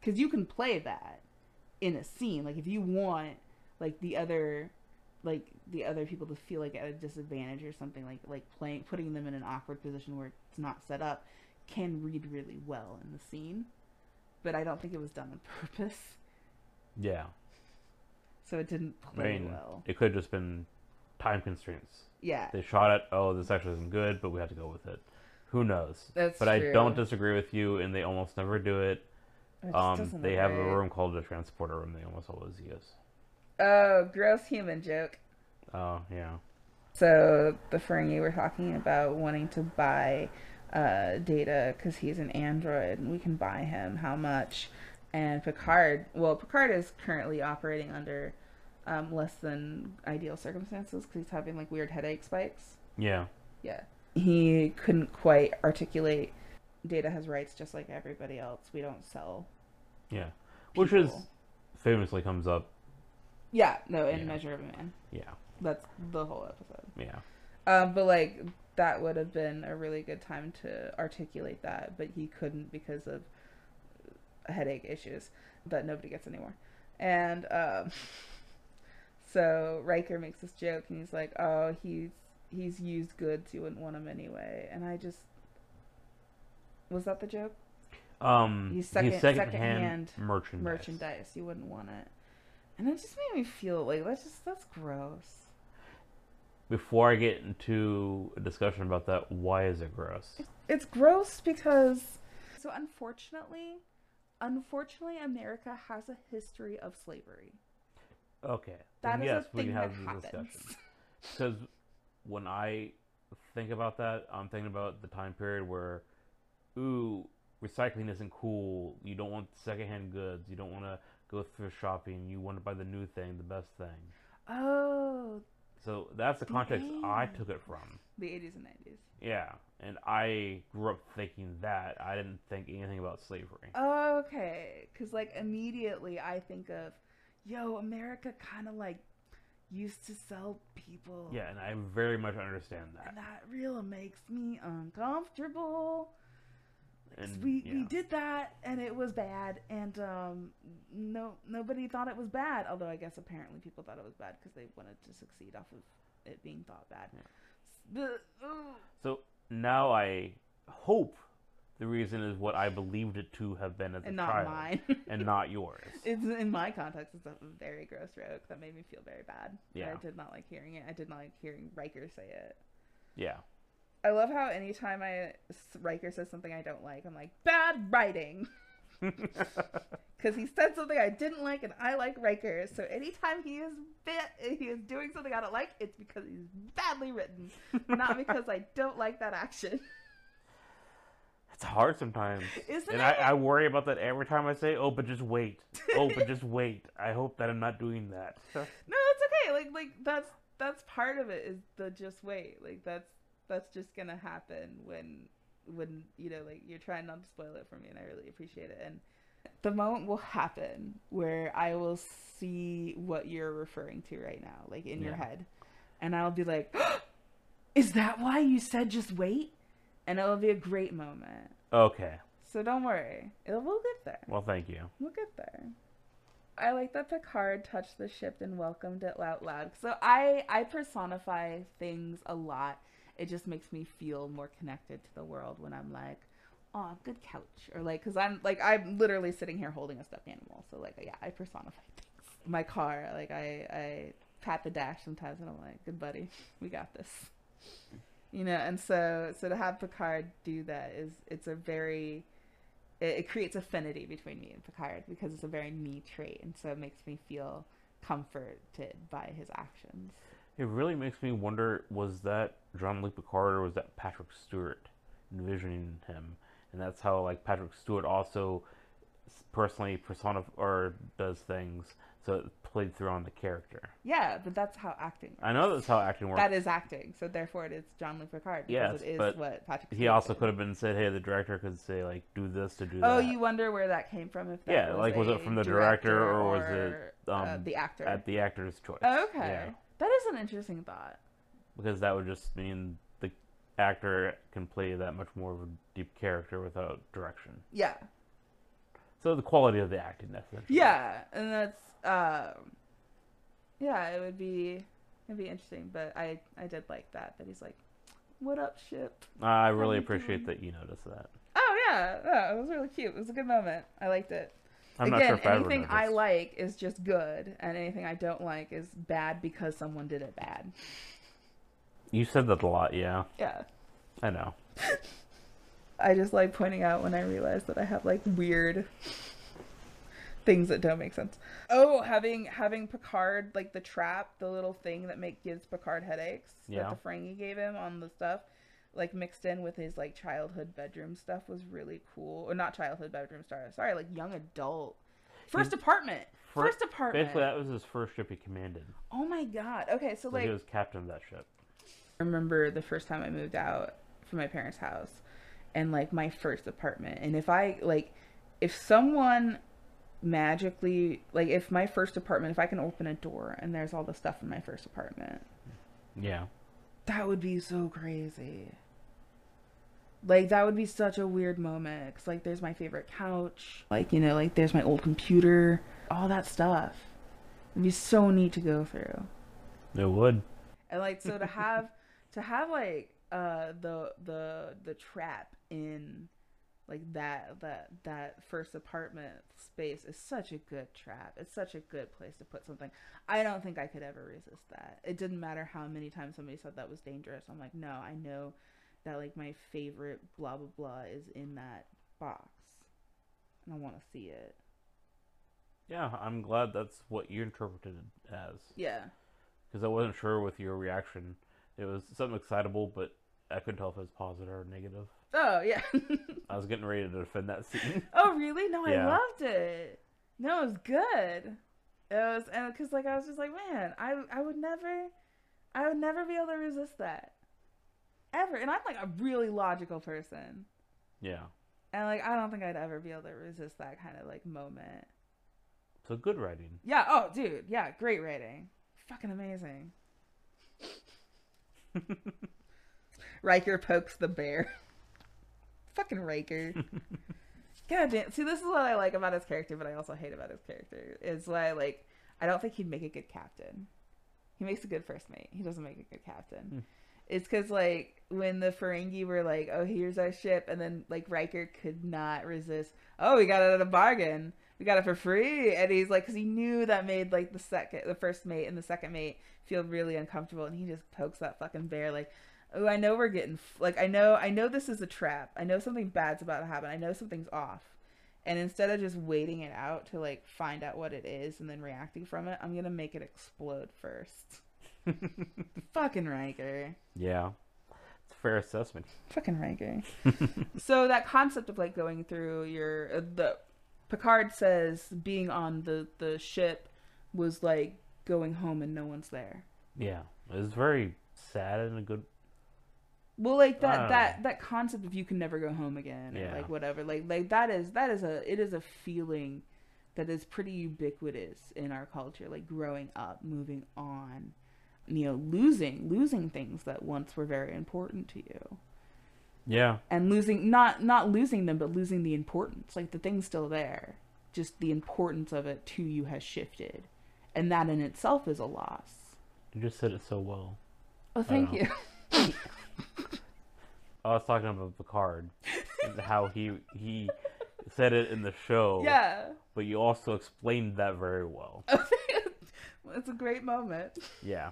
Speaker 1: because you can play that in a scene. Like if you want, like the other like the other people to feel like at a disadvantage or something like like playing putting them in an awkward position where it's not set up can read really well in the scene but i don't think it was done on purpose
Speaker 2: Yeah,
Speaker 1: so it didn't
Speaker 2: I
Speaker 1: play
Speaker 2: mean,
Speaker 1: well
Speaker 2: it could have just been time constraints.
Speaker 1: yeah
Speaker 2: They shot it. Oh, this actually isn't good, but we had to go with it. Who knows?
Speaker 1: that's
Speaker 2: but I don't disagree with you, and they almost never do it.
Speaker 1: It
Speaker 2: Um, they have a room called the transporter room. They almost always use.
Speaker 1: oh gross human joke
Speaker 2: Oh yeah.
Speaker 1: so the Ferengi were talking about wanting to buy uh, Data because he's an android and we can buy him. How much? And Picard, well, Picard is currently operating under um, less than ideal circumstances because he's having like weird headache spikes.
Speaker 2: Yeah.
Speaker 1: Yeah, he couldn't quite articulate. Data has rights just like everybody else. We don't sell.
Speaker 2: Yeah. Which is famously comes up.
Speaker 1: yeah, no, in
Speaker 2: Yeah.
Speaker 1: Measure of a Man.
Speaker 2: Yeah.
Speaker 1: That's the whole episode.
Speaker 2: Yeah.
Speaker 1: Um, but like that would have been a really good time to articulate that, but he couldn't because of headache issues that nobody gets anymore. And um, so Riker makes this joke, and he's like, "Oh, he's he's used goods. You wouldn't want him anyway." And I just was that the joke?
Speaker 2: Um,
Speaker 1: He's
Speaker 2: he's
Speaker 1: second-
Speaker 2: second,
Speaker 1: second-hand
Speaker 2: merchandise.
Speaker 1: Merchandise. You wouldn't want it. And it just made me feel like that's just that's gross.
Speaker 2: Before I get into a discussion about that, why is it gross?
Speaker 1: It's gross because so unfortunately, unfortunately America has a history of slavery.
Speaker 2: Okay.
Speaker 1: That is
Speaker 2: yes,
Speaker 1: a
Speaker 2: we
Speaker 1: thing that
Speaker 2: have the
Speaker 1: happens.
Speaker 2: discussion. Because when I think about that, I'm thinking about the time period where, ooh, recycling isn't cool. You don't want secondhand goods. You don't want to go thrift shopping. You want to buy the new thing, the best thing.
Speaker 1: Oh,
Speaker 2: So that's the context I took it from.
Speaker 1: the 80s and 90s.
Speaker 2: Yeah, and I grew up thinking that. I didn't think anything about slavery.
Speaker 1: Okay, cuz like immediately I think of yo, America kind of like used to sell people.
Speaker 2: Yeah, and I very much understand that.
Speaker 1: And that really makes me uncomfortable.
Speaker 2: And
Speaker 1: we we did that and it was bad and um no nobody thought it was bad although I guess apparently people thought it was bad because they wanted to succeed off of it being thought bad.
Speaker 2: Yeah. So now I hope the reason is what I believed it to have been as a
Speaker 1: and not
Speaker 2: child,
Speaker 1: mine.
Speaker 2: and not yours.
Speaker 1: it's in my context. It's a very gross joke that made me feel very bad.
Speaker 2: Yeah.
Speaker 1: I did not like hearing it. I did not like hearing Riker say it.
Speaker 2: Yeah,
Speaker 1: I love how anytime I Riker says something I don't like, I'm like bad writing. because he said something I didn't like, and I like Riker. So anytime he is bit, he is doing something I don't like, it's because he's badly written, not because I don't like that action.
Speaker 2: it's hard sometimes.
Speaker 1: Isn't
Speaker 2: and
Speaker 1: it?
Speaker 2: I, I worry about that every time I say, "Oh, but just wait." Oh, but just wait. I hope that I'm not doing that.
Speaker 1: no, it's okay. Like like that's that's part of it is the just wait. Like that's that's just gonna happen when when you know like you're trying not to spoil it for me and I really appreciate it and the moment will happen where I will see what you're referring to right now like in your head and I'll be like is that why you said just wait and it'll be a great moment
Speaker 2: Okay.
Speaker 1: so don't worry it will get there
Speaker 2: Well, thank you.
Speaker 1: We'll get there. I like that Picard touched the ship and welcomed it out loud. So I I personify things a lot. It just makes me feel more connected to the world when I'm like, "Oh, good couch," or like, cause I'm like I'm literally sitting here holding a stuffed animal. So like, yeah, I personify things. My car, like I I pat the dash sometimes, and I'm like, "Good buddy, we got this." You know, and so so to have Picard do that is it's a very it, it creates affinity between me and Picard because it's a very me trait, and so it makes me feel comforted by his actions.
Speaker 2: It really makes me wonder: was that Jean-Luc Picard or was that Patrick Stewart envisioning him? And that's how like Patrick Stewart also personally persona or does things, so it played through on the character.
Speaker 1: Yeah, but that's how acting works.
Speaker 2: I know that's how acting works.
Speaker 1: That is acting, so therefore it is John Luc Picard because
Speaker 2: Yes,
Speaker 1: it is what Patrick.
Speaker 2: he
Speaker 1: Stewart
Speaker 2: also
Speaker 1: did.
Speaker 2: could have been said, "Hey, the director could say like do this to do
Speaker 1: Oh,
Speaker 2: that."
Speaker 1: you wonder where that came from? If that
Speaker 2: Yeah,
Speaker 1: was
Speaker 2: like, was it from the director or was it,
Speaker 1: or, uh,
Speaker 2: um,
Speaker 1: the actor?
Speaker 2: at the actor's choice.
Speaker 1: Oh, okay,
Speaker 2: Yeah,
Speaker 1: that is an interesting thought.
Speaker 2: because that would just mean the actor can play that much more of a deep character without direction.
Speaker 1: Yeah,
Speaker 2: So the quality of the acting, that's
Speaker 1: yeah, and that's um, yeah, it would be it'd be interesting, but I I did like that that he's like, "What up, ship?"
Speaker 2: I really appreciate
Speaker 1: doing?
Speaker 2: that you noticed that.
Speaker 1: Oh yeah, yeah, it was really cute. It was a good moment. I liked it.
Speaker 2: I'm
Speaker 1: Again,
Speaker 2: not sure if I
Speaker 1: anything I
Speaker 2: noticed.
Speaker 1: like is just good, and anything I don't like is bad because someone did it bad.
Speaker 2: You said that a lot, yeah.
Speaker 1: Yeah.
Speaker 2: I know.
Speaker 1: I just like pointing out when I realize that I have like weird things that don't make sense. Oh, having having Picard like the trap, the little thing that make gives Picard headaches
Speaker 2: Yeah.
Speaker 1: that the Ferengi gave him on the stuff, like mixed in with his like childhood bedroom stuff was really cool. Or not childhood bedroom stuff. Sorry, like young adult. First apartment.
Speaker 2: Fir-
Speaker 1: First apartment.
Speaker 2: Basically, that was his first ship he commanded.
Speaker 1: Oh my god. Okay, so
Speaker 2: So
Speaker 1: like
Speaker 2: he was captain of that ship.
Speaker 1: I remember the first time I moved out from my parents' house and like my first apartment. And if I like if someone magically like if my first apartment if I can open a door and there's all the stuff in my first apartment,
Speaker 2: Yeah.
Speaker 1: that would be so crazy. Like that would be such a weird moment cuz like there's my favorite couch, like you know, like there's my old computer, all that stuff. It'd be so neat to go through.
Speaker 2: It would.
Speaker 1: and like so to have to have like uh the the the trap in like that that that first apartment space is such a good trap it's such a good place to put something i don't think i could ever resist that it didn't matter how many times somebody said that was dangerous i'm like no i know that like my favorite blah blah blah is in that box and i want to see it
Speaker 2: Yeah, I'm glad that's what you interpreted it as.
Speaker 1: yeah
Speaker 2: Because I wasn't sure with your reaction. It was something excitable, but I couldn't tell if it was positive or negative.
Speaker 1: oh yeah
Speaker 2: I was getting ready to defend that scene.
Speaker 1: Oh, really? No, I loved it. No, it was good. It was, and because like I was just like, man, I I would never, I would never be able to resist that, ever. And I'm like a really logical person,
Speaker 2: yeah.
Speaker 1: and like I don't think I'd ever be able to resist that kind of like moment.
Speaker 2: So good writing.
Speaker 1: Yeah. Oh, dude. Yeah. Great writing. Fucking amazing. Riker pokes the bear. Fucking Riker. God damn. See, this is what I like about his character, but I also hate about his character. Is why, like, I don't think he'd make a good captain. He makes a good first mate. He doesn't make a good captain.
Speaker 2: Hmm.
Speaker 1: It's because, like, when the Ferengi were like, oh, here's our ship, and then, like, Riker could not resist, oh, we got it at a bargain. We got it for free. And he's like, because he knew that made, like, the second, the first mate and the second mate feel really uncomfortable. And he just pokes that fucking bear, like, oh, I know we're getting, like, I know, I know this is a trap. I know something bad's about to happen. I know something's off. And instead of just waiting it out to, like, find out what it is and then reacting from it, I'm to make it explode first. Fucking Riker.
Speaker 2: Yeah. It's a fair assessment.
Speaker 1: Fucking Riker. so that concept of like going through your uh, the Picard says being on the the ship was like going home and no one's there.
Speaker 2: Yeah. It was very sad and a good
Speaker 1: Well, like that that that concept of you can never go home again, or
Speaker 2: Yeah.
Speaker 1: like whatever, like like that is that is a it is a feeling that is pretty ubiquitous in our culture. Like growing up, moving on, you know, losing losing things that once were very important to you,
Speaker 2: Yeah.
Speaker 1: and losing not not losing them, but losing the importance. Like the thing's still there, just the importance of it to you has shifted, and that in itself is a loss.
Speaker 2: You just said it so well.
Speaker 1: Oh, thank
Speaker 2: know.
Speaker 1: you.
Speaker 2: I was talking about Picard and how he he said it in the show.
Speaker 1: yeah.
Speaker 2: But you also explained that very well.
Speaker 1: it's a great moment.
Speaker 2: Yeah.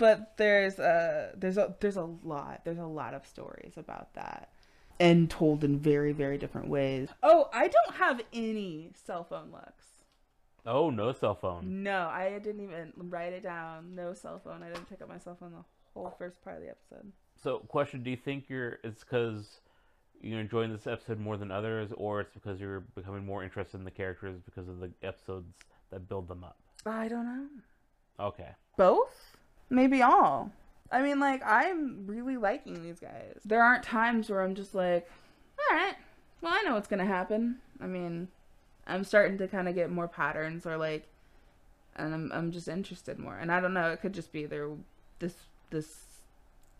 Speaker 1: But there's a there's a there's a lot there's a lot of stories about that, and told in very very different ways. Oh, I don't have any cell phone looks.
Speaker 2: Oh, no cell phone.
Speaker 1: No, I didn't even write it down. No cell phone. I didn't pick up my cell phone the whole first part of the episode.
Speaker 2: So, question: Do you think you're it's because you're enjoying this episode more than others, or it's because you're becoming more interested in the characters because of the episodes that build them up?
Speaker 1: I don't know.
Speaker 2: Okay.
Speaker 1: Both? Maybe all. I mean, like, I'm really liking these guys. There aren't times where I'm just like, all right, well, I know what's going to happen. I mean, I'm starting to kind of get more patterns or like, and I'm, I'm just interested more. And I don't know, it could just be there. This, this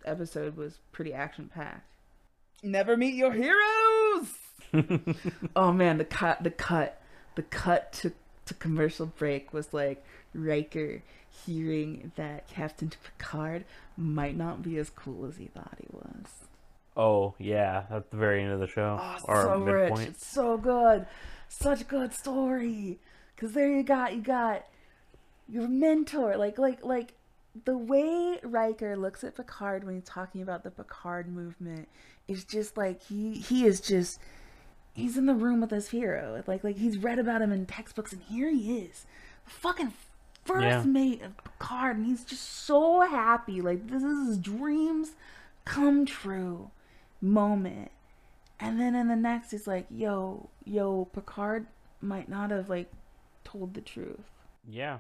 Speaker 1: episode was pretty action packed. Never meet your heroes! Oh man, the cut, the cut, the cut to to commercial break was like Riker hearing that Captain Picard might not be as cool as he thought he was.
Speaker 2: oh yeah, at the very end of the show
Speaker 1: Oh,
Speaker 2: or
Speaker 1: so rich,
Speaker 2: midpoint.
Speaker 1: it's so good, such a good story. Cause there you got you got your mentor, like like like the way Riker looks at Picard when he's talking about the Picard movement is just like he he is just he's in the room with his hero. Like like he's read about him in textbooks and here he is. Fucking first
Speaker 2: Yeah.
Speaker 1: mate of Picard and he's just so happy. Like this is his dreams come true moment. And then in the next it's like, yo, yo, Picard might not have like told the truth.
Speaker 2: Yeah,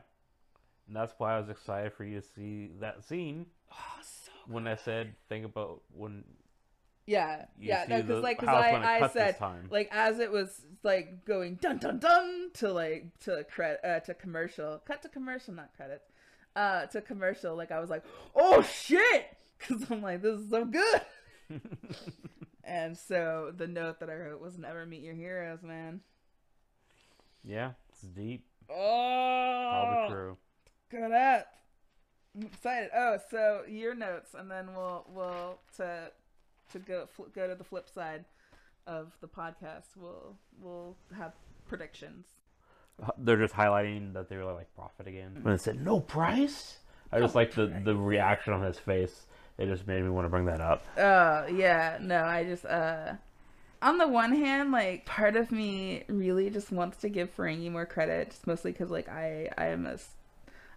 Speaker 2: and that's why I was excited for you to see that scene
Speaker 1: Oh, so
Speaker 2: when I said think about when
Speaker 1: Yeah,
Speaker 2: you
Speaker 1: yeah, no, because like, because I, I said like as it was like going dun dun dun to like to cred uh, to commercial, cut to commercial, not credits, uh, to commercial. Like I was like, oh shit, because I'm like this is so good. and so the note that I wrote was never meet your heroes, man.
Speaker 2: yeah, it's deep.
Speaker 1: Oh,
Speaker 2: Probably true.
Speaker 1: Good up. I'm excited. Oh, so your notes, and then we'll we'll to to go fl- go to the flip side of the podcast. We'll we'll have predictions.
Speaker 2: They're just highlighting that they were like profit again. When it said no price, I just like the the reaction on his face. It just made me want to bring that up.
Speaker 1: Oh yeah, no, I just uh, on the one hand, like part of me really just wants to give Ferengi more credit, just mostly because like I I am a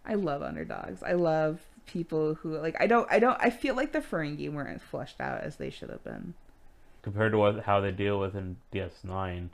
Speaker 1: I love underdogs. I love people who like I don't I don't I feel like the Ferengi weren't fleshed out as they should have been.
Speaker 2: compared to what how they deal with in DS9,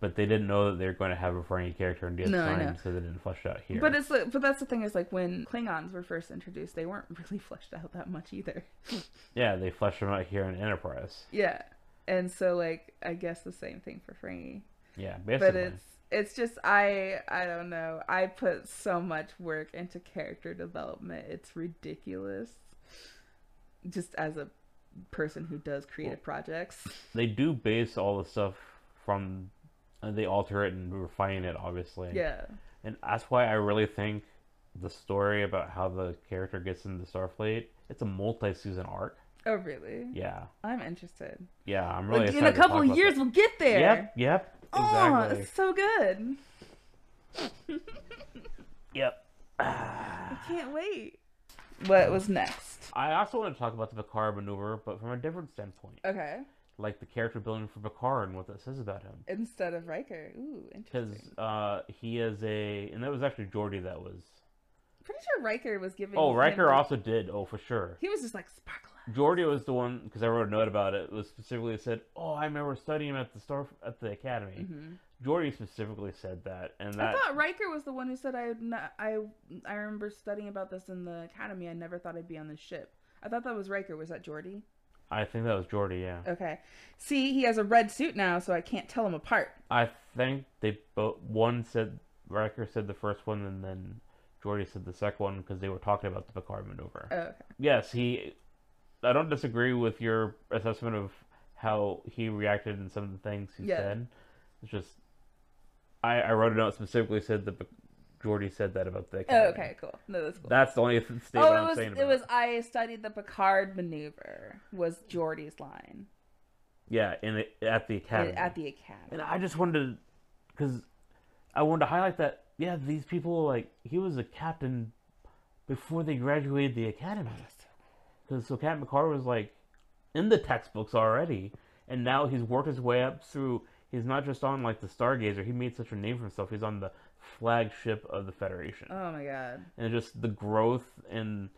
Speaker 2: but they didn't know that they were going to have a Ferengi character in DS9,
Speaker 1: No,
Speaker 2: so they didn't flesh it out here.
Speaker 1: But it's like, but that's the thing is like when Klingons were first introduced, they weren't really fleshed out that much either.
Speaker 2: yeah, they fleshed them out here in Enterprise.
Speaker 1: yeah, and so like I guess the same thing for Ferengi.
Speaker 2: Yeah,
Speaker 1: But
Speaker 2: basically.
Speaker 1: it's it's just I I don't know. I put so much work into character development. It's ridiculous. Just as a person who does creative projects.
Speaker 2: They do base all the stuff from. Uh, they alter it and refine it, obviously.
Speaker 1: Yeah.
Speaker 2: And that's why I really think the story about how the character gets into Starfleet, it's a multi-season arc.
Speaker 1: Oh really?
Speaker 2: Yeah.
Speaker 1: I'm interested.
Speaker 2: Yeah, I'm really
Speaker 1: like, in a couple of years we'll get there.
Speaker 2: Yep, yep,
Speaker 1: Oh,
Speaker 2: exactly.
Speaker 1: it's so good.
Speaker 2: Yep.
Speaker 1: I can't wait. What was next?
Speaker 2: I also want to talk about the Picard maneuver, but from a different standpoint.
Speaker 1: Okay.
Speaker 2: Like the character building for Picard and what that says about him.
Speaker 1: Instead of Riker. Ooh,
Speaker 2: Because
Speaker 1: interesting.
Speaker 2: uh, he is a. And that was actually Geordi that was.
Speaker 1: Pretty sure Riker was giving.
Speaker 2: Oh,
Speaker 1: him
Speaker 2: Riker
Speaker 1: the-
Speaker 2: also did. Oh, for sure.
Speaker 1: He was just like sparkle.
Speaker 2: Geordi was the one, because I wrote a note about it, was specifically said, Oh, I remember studying him at the Star at the Academy.
Speaker 1: hmm
Speaker 2: Geordi specifically said that. And
Speaker 1: I thought Riker was the one who said I not, I I remember studying about this in the academy. I never thought I'd be on this ship. I thought that was Riker. Was that Geordi?
Speaker 2: I think that was Geordi. Yeah.
Speaker 1: Okay. See, he has a red suit now, so I can't tell him apart.
Speaker 2: I think they both. One said Riker said the first one, and then Geordi said the second one because they were talking about the Picard maneuver.
Speaker 1: Oh, okay.
Speaker 2: Yes, he. I don't disagree with your assessment of how he reacted and some of the things he
Speaker 1: Yeah.
Speaker 2: said. It's just, I, I wrote a note specifically said that Geordi said that about the.
Speaker 1: Oh,
Speaker 2: Academy.
Speaker 1: okay, cool. No, that's cool.
Speaker 2: That's the only statement
Speaker 1: oh, it
Speaker 2: I'm
Speaker 1: was
Speaker 2: saying.
Speaker 1: it was I studied the Picard maneuver was Geordi's line
Speaker 2: Yeah, in the, at the academy.
Speaker 1: at the academy.
Speaker 2: And I just wanted to, because I wanted to highlight that, yeah, these people, like, he was a captain before they graduated the academy. Because so Captain Picard was, like, in the textbooks already, and now he's worked his way up through, he's not just on, like, the Stargazer, he made such a name for himself, he's on the flagship of the Federation.
Speaker 1: Oh my god.
Speaker 2: And just the growth and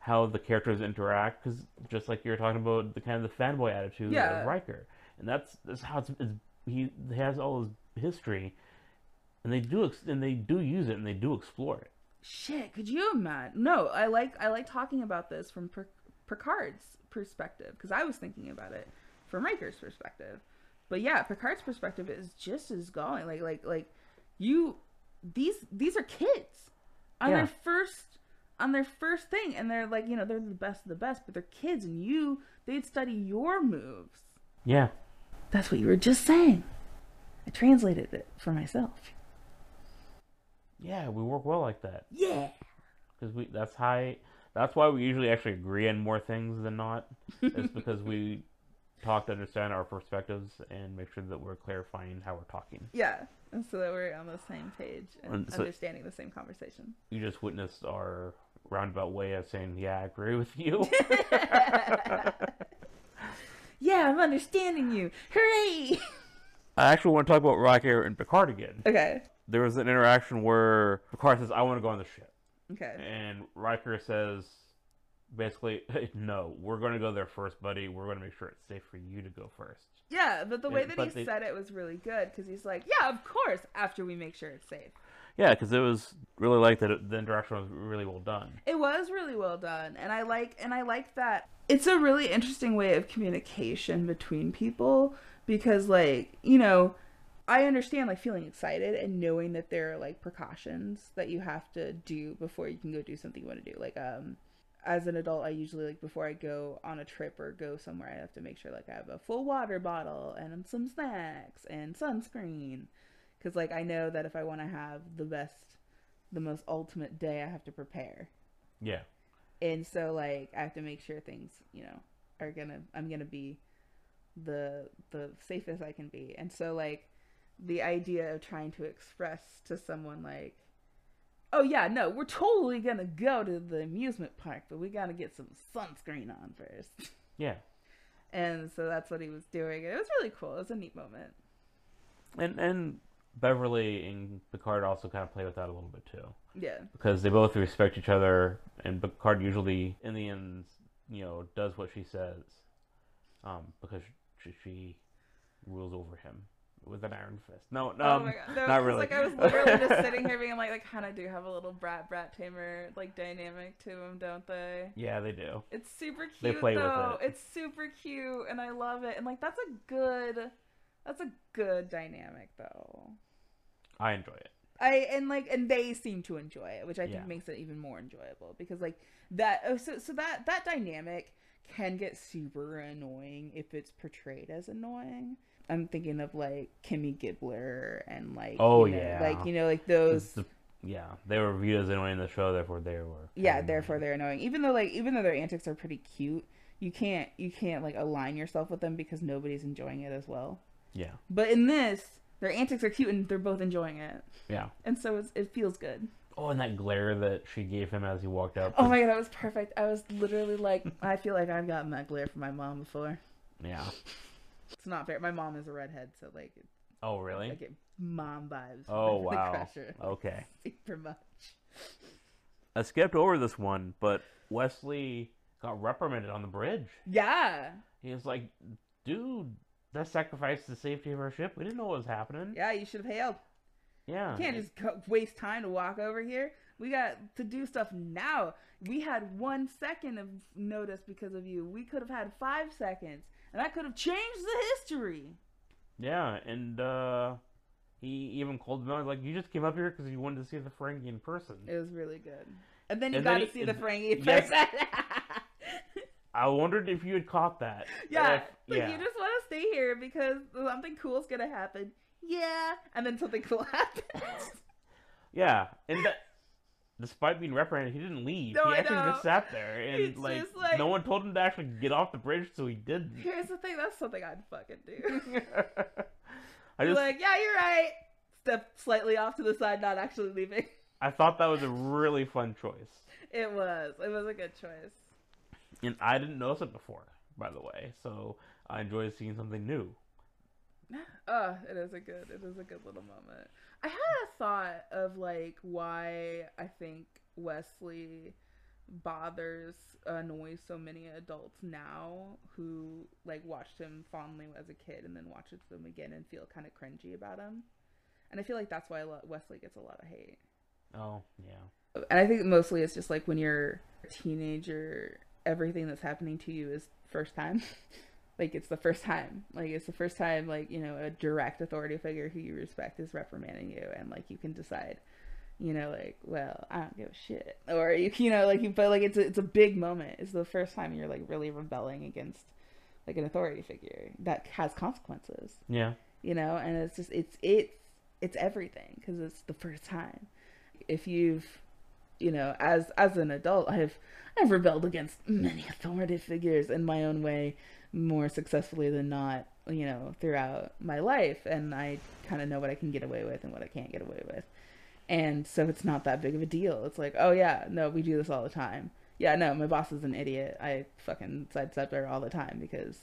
Speaker 2: how the characters interact, because just like you were talking about, the kind of the fanboy attitude
Speaker 1: Yeah.
Speaker 2: of Riker, and that's that's how it's, it's he has all his history, and they do ex- and they do use it and they do explore it.
Speaker 1: Shit, could you imagine? No, I like I like talking about this from Pic- Picard's perspective because I was thinking about it from Riker's perspective. But yeah, Picard's perspective is just as going. Like like like you these these are kids on
Speaker 2: Yeah.
Speaker 1: their first on their first thing and they're like, you know, they're the best of the best, but they're kids and you they'd study your moves.
Speaker 2: Yeah,
Speaker 1: That's what you were just saying. I translated it for myself.
Speaker 2: yeah, we work well like that
Speaker 1: Yeah.
Speaker 2: because we that's high. That's why we usually actually agree on more things than not. it's because we talk to understand our perspectives and make sure that we're clarifying how we're talking.
Speaker 1: Yeah, and so that we're on the same page and
Speaker 2: And so-
Speaker 1: understanding the same conversation.
Speaker 2: You just witnessed our roundabout way of saying, "Yeah, I agree with you."
Speaker 1: yeah, I'm understanding you. Hooray!
Speaker 2: I actually want to talk about Riker and Picard again.
Speaker 1: Okay.
Speaker 2: There was an interaction where Picard says, "I want to go on the ship,"
Speaker 1: Okay.
Speaker 2: and Riker says, basically, "No, we're going to go there first, buddy. We're going to make sure it's safe for you to go first.
Speaker 1: Yeah, but the way
Speaker 2: Yeah,
Speaker 1: that he
Speaker 2: they-
Speaker 1: said it was really good because he's like, yeah, of course, after we make sure it's safe.
Speaker 2: Yeah, because it was really like that. The interaction was really well done.
Speaker 1: It was really well done, and I like and I like that. It's a really interesting way of communication between people because, like, you know, I understand like feeling excited and knowing that there are like precautions that you have to do before you can go do something you want to do. Like, um, as an adult, I usually like before I go on a trip or go somewhere, I have to make sure like I have a full water bottle and some snacks and sunscreen, because like I know that if I want to have the best, the most ultimate day, I have to prepare.
Speaker 2: Yeah,
Speaker 1: and so like i have to make sure things you know are gonna i'm gonna be the the safest i can be. And so like the idea of trying to express to someone like oh yeah no we're totally gonna go to the amusement park but we gotta get some sunscreen on first.
Speaker 2: Yeah,
Speaker 1: and so that's what he was doing and it was really cool. It was a neat moment.
Speaker 2: And and Beverly and Picard also kind of play with that a little bit too.
Speaker 1: yeah.
Speaker 2: Because they both respect each other, and Picard usually, in the end, you know, does what she says, um, because she, she rules over him with an iron fist. No, no,
Speaker 1: oh
Speaker 2: um,
Speaker 1: god no,
Speaker 2: not really.
Speaker 1: like i was literally just sitting here being like they kind of do have a little brat brat tamer like dynamic to them don't they
Speaker 2: yeah, they do.
Speaker 1: It's super cute
Speaker 2: They play with
Speaker 1: though.
Speaker 2: it.
Speaker 1: It's super cute and I love it. And like that's a good that's a good dynamic though.
Speaker 2: I enjoy it.
Speaker 1: I and like and they seem to enjoy it, which I think
Speaker 2: Yeah.
Speaker 1: makes it even more enjoyable because like that oh, so so that that dynamic can get super annoying if it's portrayed as annoying. I'm thinking of like Kimmy Gibbler and like
Speaker 2: Oh,
Speaker 1: you know,
Speaker 2: yeah.
Speaker 1: like you know like those
Speaker 2: The- yeah, they were viewed as annoying in the show, therefore they were.
Speaker 1: yeah therefore they're annoying even though like even though their antics are pretty cute you can't you can't like align yourself with them because nobody's enjoying it as well
Speaker 2: Yeah,
Speaker 1: but in this their antics are cute and they're both enjoying it
Speaker 2: yeah.
Speaker 1: and so it's, it feels good
Speaker 2: Oh, and that glare that she gave him as he walked out.
Speaker 1: oh my god that was perfect i was literally like i feel like i've gotten that glare from my mom before
Speaker 2: Yeah.
Speaker 1: It's not fair my mom is a redhead so like
Speaker 2: Oh, really?
Speaker 1: i get mom vibes
Speaker 2: Oh, wow. Okay.
Speaker 1: super much
Speaker 2: I skipped over this one, but Wesley got reprimanded on the bridge.
Speaker 1: yeah
Speaker 2: He was like, dude, that sacrificed the safety of our ship. We didn't know what was happening.
Speaker 1: yeah you should have hailed
Speaker 2: Yeah.
Speaker 1: You can't just go, waste time to walk over here. We got to do stuff now. We had one second of notice because of you. We could have had five seconds, and that could have changed the history.
Speaker 2: Yeah, and uh, he even called him out like, "You just came up here because you wanted to see the Ferengi in person."
Speaker 1: It was really good. And then you
Speaker 2: And
Speaker 1: got
Speaker 2: then
Speaker 1: to
Speaker 2: he-
Speaker 1: see the Ferengi in
Speaker 2: yes.
Speaker 1: person.
Speaker 2: I wondered if you had caught that.
Speaker 1: yeah,
Speaker 2: If-
Speaker 1: like
Speaker 2: yeah.
Speaker 1: you just want to stay here because something cool's gonna happen. Yeah, and then something cool happens.
Speaker 2: Yeah, and that, despite being reprimanded, he didn't leave.
Speaker 1: No,
Speaker 2: he
Speaker 1: I
Speaker 2: actually
Speaker 1: know.
Speaker 2: just sat there, and like,
Speaker 1: like-
Speaker 2: no one told him to actually get off the bridge, so he didn't.
Speaker 1: Here's the thing. That's something I'd fucking do.
Speaker 2: I just,
Speaker 1: like, yeah, you're right. Step slightly off to the side, not actually leaving.
Speaker 2: I thought that was a really fun choice,
Speaker 1: It was. It was a good choice.
Speaker 2: and I didn't notice it before, by the way. So I enjoyed seeing something new.
Speaker 1: Oh, it is a good. It is a good little moment. I had a thought of like why I think Wesley bothers annoys so many adults now who like watched him fondly as a kid and then watches them again and feel kind of cringy about him. And I feel like that's why Wesley gets a lot of hate.
Speaker 2: Oh yeah,
Speaker 1: And I think mostly it's just like when you're a teenager, everything that's happening to you is first time. like it's the first time. Like it's the first time like, you know, a direct authority figure who you respect is reprimanding you and like you can decide, you know, like, well, I don't give a shit. Or you you know, like you but like it's a, it's a big moment. It's the first time you're like really rebelling against like an authority figure that has consequences
Speaker 2: yeah,
Speaker 1: you know and it's just it's it's it's everything because it's the first time if you've you know as as an adult i've i've rebelled against many authority figures in my own way more successfully than not you know throughout my life and i kind of know what i can get away with and what i can't get away with. And so it's not that big of a deal. It's like oh yeah no we do this all the time. Yeah no my boss is an idiot. I fucking sidestep her all the time because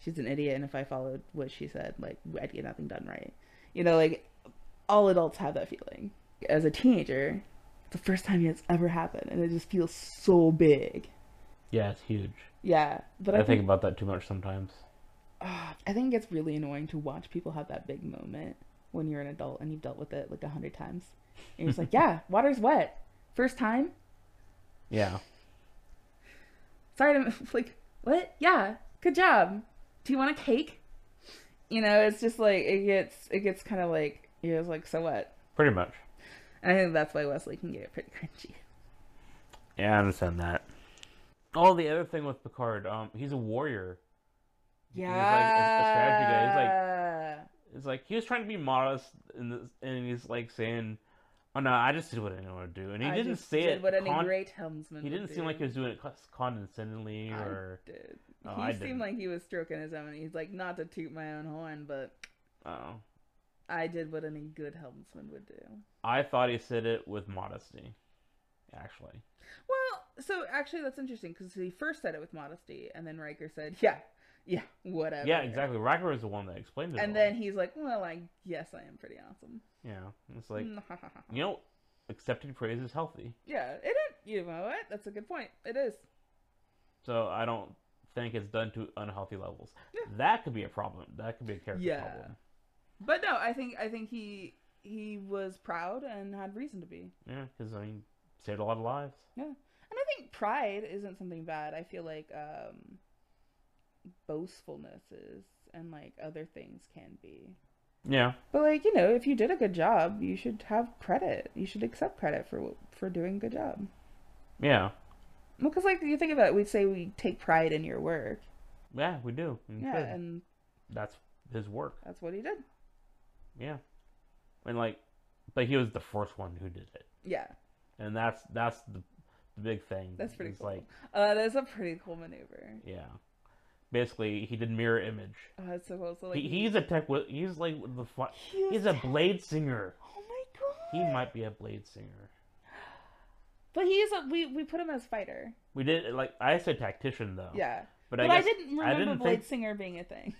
Speaker 1: she's an idiot and if i followed what she said like i'd get nothing done right. You know like all adults have that feeling. As a teenager the first time it's ever happened and it just feels so big
Speaker 2: yeah, it's huge.
Speaker 1: yeah but i,
Speaker 2: I,
Speaker 1: think,
Speaker 2: think about that too much sometimes.
Speaker 1: ah, i think it's really annoying to watch people have that big moment when you're an adult and you've dealt with it like a hundred times. And you're just like yeah water's wet. First time?
Speaker 2: Yeah,
Speaker 1: sorry to like what? Yeah good job. Do you want a cake? You know it's just like it gets it gets kind of like you're just like so what?
Speaker 2: Pretty much.
Speaker 1: and i think that's why wesley can get pretty cringy.
Speaker 2: Yeah, I understand that. Oh, the other thing with Picard, um, he's a warrior.
Speaker 1: yeah
Speaker 2: He's like a, strategy guy. He's like It's like he was trying to be modest, in this, and he's like saying, "Oh no, I just did what I want to do," and he
Speaker 1: I
Speaker 2: didn't say
Speaker 1: did
Speaker 2: it.
Speaker 1: what any
Speaker 2: con-
Speaker 1: great helmsman
Speaker 2: he didn't seem
Speaker 1: do.
Speaker 2: like he was doing it condescendingly
Speaker 1: I
Speaker 2: or.
Speaker 1: did.
Speaker 2: Oh,
Speaker 1: he
Speaker 2: I
Speaker 1: seemed
Speaker 2: didn't.
Speaker 1: like he was stroking his own. He's like, not to toot my own horn, but
Speaker 2: Oh,
Speaker 1: I did what any good helmsman would do.
Speaker 2: I thought he said it with modesty. Actually,
Speaker 1: Well, so actually, that's interesting because he first said it with modesty, and then Riker said, "Yeah, yeah, whatever."
Speaker 2: yeah, exactly. Riker was the one that explained it.
Speaker 1: And
Speaker 2: all.
Speaker 1: then he's like, "Well, I guess I am pretty awesome."
Speaker 2: yeah, it's like
Speaker 1: Mm.
Speaker 2: you know, accepting praise is healthy.
Speaker 1: yeah, it is. You know what? That's a good point. It is.
Speaker 2: So I don't think it's done to unhealthy levels.
Speaker 1: Yeah.
Speaker 2: That could be a problem. That could be a character
Speaker 1: Yeah.
Speaker 2: problem.
Speaker 1: But no, I think I think he he was proud and had reason to be.
Speaker 2: Yeah, because I mean, saved a lot of lives.
Speaker 1: Yeah. And I think pride isn't something bad. I feel like um boastfulness is and like other things can be.
Speaker 2: Yeah,
Speaker 1: But like, you know, if you did a good job, you should have credit. You should accept credit for for doing a good job.
Speaker 2: yeah,
Speaker 1: Well, cuz like you think about it, we say we take pride in your work.
Speaker 2: yeah. We do. We
Speaker 1: Yeah,
Speaker 2: should.
Speaker 1: and
Speaker 2: That's his work.
Speaker 1: that's what he did.
Speaker 2: Yeah, and like, but he was the first one who did it,
Speaker 1: Yeah.
Speaker 2: And that's that's the, the big thing.
Speaker 1: That's pretty
Speaker 2: It's
Speaker 1: cool.
Speaker 2: Like,
Speaker 1: Uh that's a pretty cool maneuver.
Speaker 2: yeah, basically he did mirror image.
Speaker 1: Oh, that's so cool. So like
Speaker 2: he, he's a tech. He's like the. fu-
Speaker 1: he
Speaker 2: He's a blade singer.
Speaker 1: Oh my god.
Speaker 2: He might be a blade singer.
Speaker 1: But he's a we we put him as fighter.
Speaker 2: We did like I said tactician though.
Speaker 1: Yeah.
Speaker 2: but,
Speaker 1: But,
Speaker 2: I
Speaker 1: I, didn't remember
Speaker 2: didn't
Speaker 1: Blade
Speaker 2: think-
Speaker 1: Singer being a thing.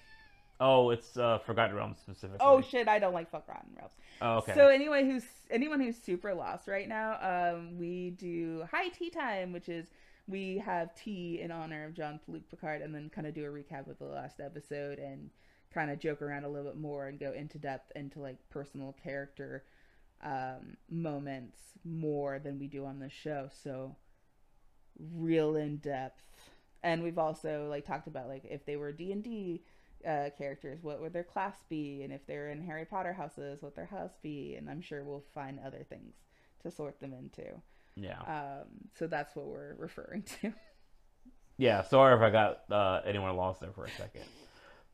Speaker 2: Oh, it's uh, Forgotten Realms specifically.
Speaker 1: Oh shit, I don't like fuck rotten realms.
Speaker 2: Oh, okay.
Speaker 1: So anyway, who's anyone who's super lost right now, um, we do high tea time, which is we have tea in honor of John Luke Picard, and then kind of do a recap of the last episode and kind of joke around a little bit more and go into depth into like personal character um, moments more than we do on the show. So real in depth. And we've also like talked about like if they were D and D uh, characters, what would their class be, and if they're in Harry Potter houses, what their house be, and I'm sure we'll find other things to sort them into.
Speaker 2: Yeah.
Speaker 1: Um, so that's what we're referring to.
Speaker 2: Yeah, sorry if I got uh, anyone lost there for a second.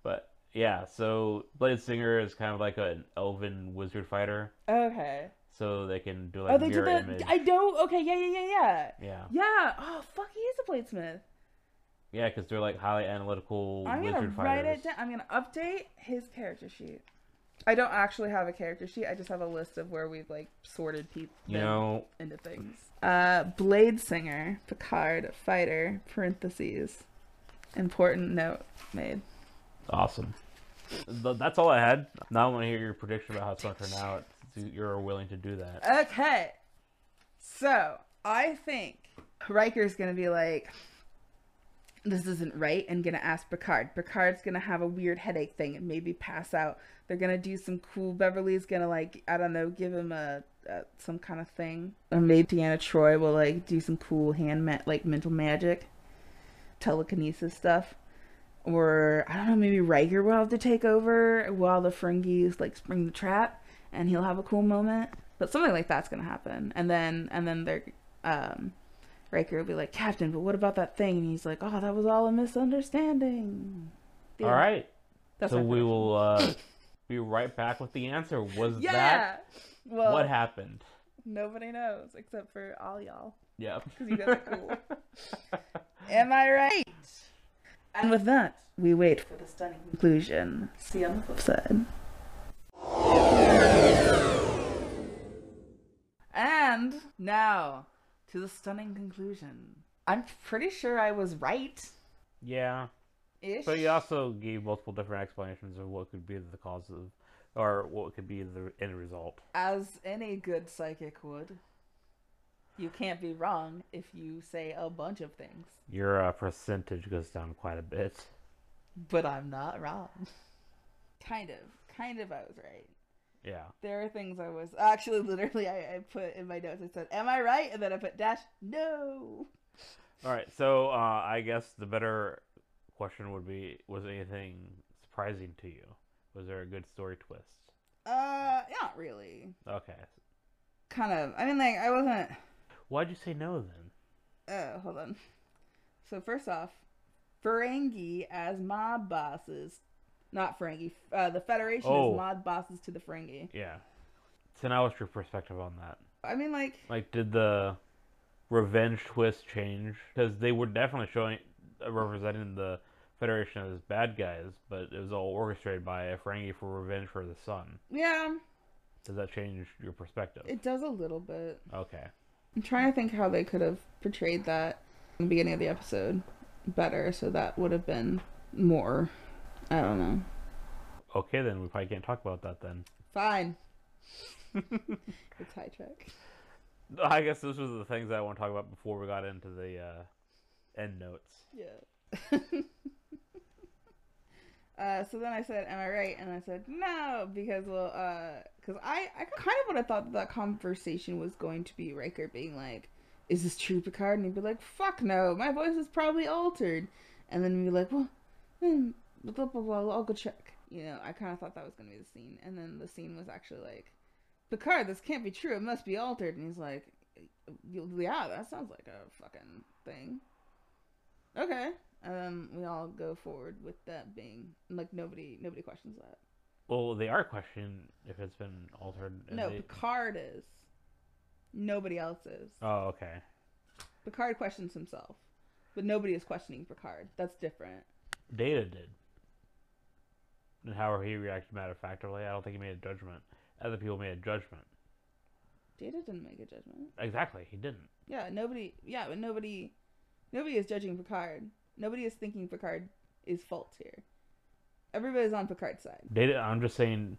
Speaker 2: But yeah, so Blade Singer is kind of like an elven wizard fighter.
Speaker 1: Okay.
Speaker 2: So they can do like
Speaker 1: oh, they did
Speaker 2: mirror
Speaker 1: the.
Speaker 2: image.
Speaker 1: I know. Okay. Yeah. Yeah. Yeah. Yeah.
Speaker 2: Yeah,
Speaker 1: Yeah. Oh, fuck. He is a bladesmith.
Speaker 2: Yeah, because they're like highly analytical
Speaker 1: I'm gonna
Speaker 2: wizard
Speaker 1: write
Speaker 2: fighters.
Speaker 1: it down. I'm gonna update his character sheet. I don't actually have a character sheet. I just have a list of where we've like sorted people
Speaker 2: You know,
Speaker 1: into things. Uh, Blade Singer, Picard, fighter. Parentheses. Important note made.
Speaker 2: awesome. That's all I had. Now I want to hear your prediction about how it's going to turn out. You're willing to do that.
Speaker 1: Okay. So I think Riker's gonna be like, this isn't right, and gonna ask Picard. Picard's gonna have a weird headache thing and maybe pass out. They're gonna do some cool. Beverly's gonna like, I don't know, give him a, a some kind of thing. Or maybe Deanna Troi will like do some cool hand ma- like mental magic, telekinesis stuff. Or I don't know, maybe Riker will have to take over while the Ferengis like spring the trap, and he'll have a cool moment. But something like that's gonna happen, and then and then they're um, Riker will be like, Captain, but what about that thing? And he's like, Oh, that was all a misunderstanding. The
Speaker 2: All
Speaker 1: end.
Speaker 2: right.
Speaker 1: That's
Speaker 2: so we will uh, be right back with the answer. Was
Speaker 1: Yeah.
Speaker 2: that
Speaker 1: well,
Speaker 2: what happened?
Speaker 1: nobody knows except for all y'all.
Speaker 2: Yep.
Speaker 1: 'Cause you guys are cool. Am I right? And with that, we wait for the stunning conclusion. See you on the flip side. And now to the stunning conclusion. I'm pretty sure I was right.
Speaker 2: yeah.
Speaker 1: Ish.
Speaker 2: But you also gave multiple different explanations of what could be the cause of, or what could be the end result.
Speaker 1: As any good psychic would. You can't be wrong if you say a bunch of things.
Speaker 2: Your uh, percentage goes down quite a bit.
Speaker 1: But I'm not wrong. kind of. Kind of I was right.
Speaker 2: Yeah.
Speaker 1: There are things I was actually literally I, I put in my notes I said, Am I right? And then I put dash no.
Speaker 2: All right. So uh, I guess the better question would be: Was anything surprising to you? Was there a good story twist?
Speaker 1: Uh not really.
Speaker 2: Okay.
Speaker 1: Kind of I mean like I wasn't
Speaker 2: Why'd you say no then?
Speaker 1: uh hold on. So first off, Ferengi as mob bosses not Ferengi. Uh, the Federation
Speaker 2: Oh.
Speaker 1: is mod bosses to the Ferengi.
Speaker 2: Yeah. So now, what's your perspective on that?
Speaker 1: I mean, like,
Speaker 2: Like, did the revenge twist change? Because they were definitely showing, uh, representing the Federation as bad guys, but it was all orchestrated by a Ferengi for revenge for the son.
Speaker 1: yeah,
Speaker 2: Does that change your perspective?
Speaker 1: it does a little bit.
Speaker 2: Okay.
Speaker 1: I'm trying to think how they could have portrayed that in the beginning of the episode better, so that would have been more. I don't know.
Speaker 2: Okay, then we probably can't talk about that then.
Speaker 1: Fine. it's High Trek.
Speaker 2: I guess this was the things that I want to talk about before we got into the uh, end notes.
Speaker 1: Yeah. uh, so then I said, "Am I right?" And I said, "No," because well, because I I kind of would have thought that conversation was going to be Riker being like, "Is this true, Picard?" And he'd be like, "Fuck no, my voice is probably altered," and then we'd be like, "Well, hmm, blah blah blah, I'll go check." You know, I kind of thought that was going to be the scene, and then the scene was actually like, "Picard, this can't be true. It must be altered." And he's like, "Yeah, that sounds like a fucking thing." Okay. And then we all go forward with that being like nobody nobody questions that.
Speaker 2: Well, they are questioning if it's been altered.
Speaker 1: No,
Speaker 2: they-
Speaker 1: Picard is. Nobody else is.
Speaker 2: Oh, okay.
Speaker 1: Picard questions himself. But nobody is questioning Picard. That's different.
Speaker 2: Data did. And how he reacted matter of factly, I don't think he made a judgment. Other people made a judgment.
Speaker 1: Data didn't make a judgment.
Speaker 2: Exactly, he didn't.
Speaker 1: Yeah, nobody yeah, but nobody nobody is judging Picard. Nobody is thinking Picard is fault here. Everybody's on Picard's side.
Speaker 2: Data. I'm just saying,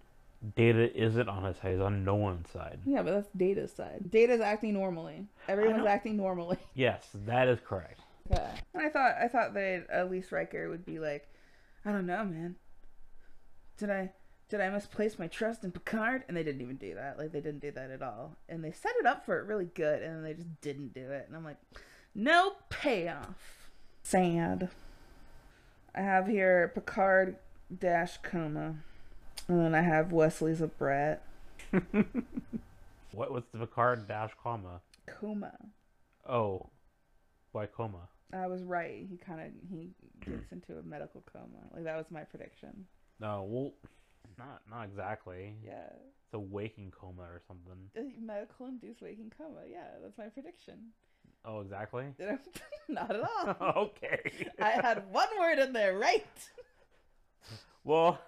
Speaker 2: Data isn't on his side. He's on no one's side.
Speaker 1: Yeah, but that's Data's side. Data's acting normally. Everyone's acting normally.
Speaker 2: Yes, that is correct.
Speaker 1: Okay. And I thought I thought that uh, at least Riker would be like, I don't know, man. Did I did I misplace my trust in Picard? And they didn't even do that. Like they didn't do that at all. And they set it up for it really good, and then they just didn't do it. And I'm like, no payoff. Sad. I have here Picard dash coma, and then I have Wesley's a brat.
Speaker 2: What was the Picard dash comma?
Speaker 1: Coma.
Speaker 2: Oh, why coma?
Speaker 1: I was right. He kind of he gets into a medical coma. Like that was my prediction.
Speaker 2: No, well, not not exactly.
Speaker 1: Yeah,
Speaker 2: It's a waking coma or something.
Speaker 1: A medical induced waking coma. Yeah, that's my prediction.
Speaker 2: Oh, exactly.
Speaker 1: Not at all.
Speaker 2: okay.
Speaker 1: I had one word in there right.
Speaker 2: Well,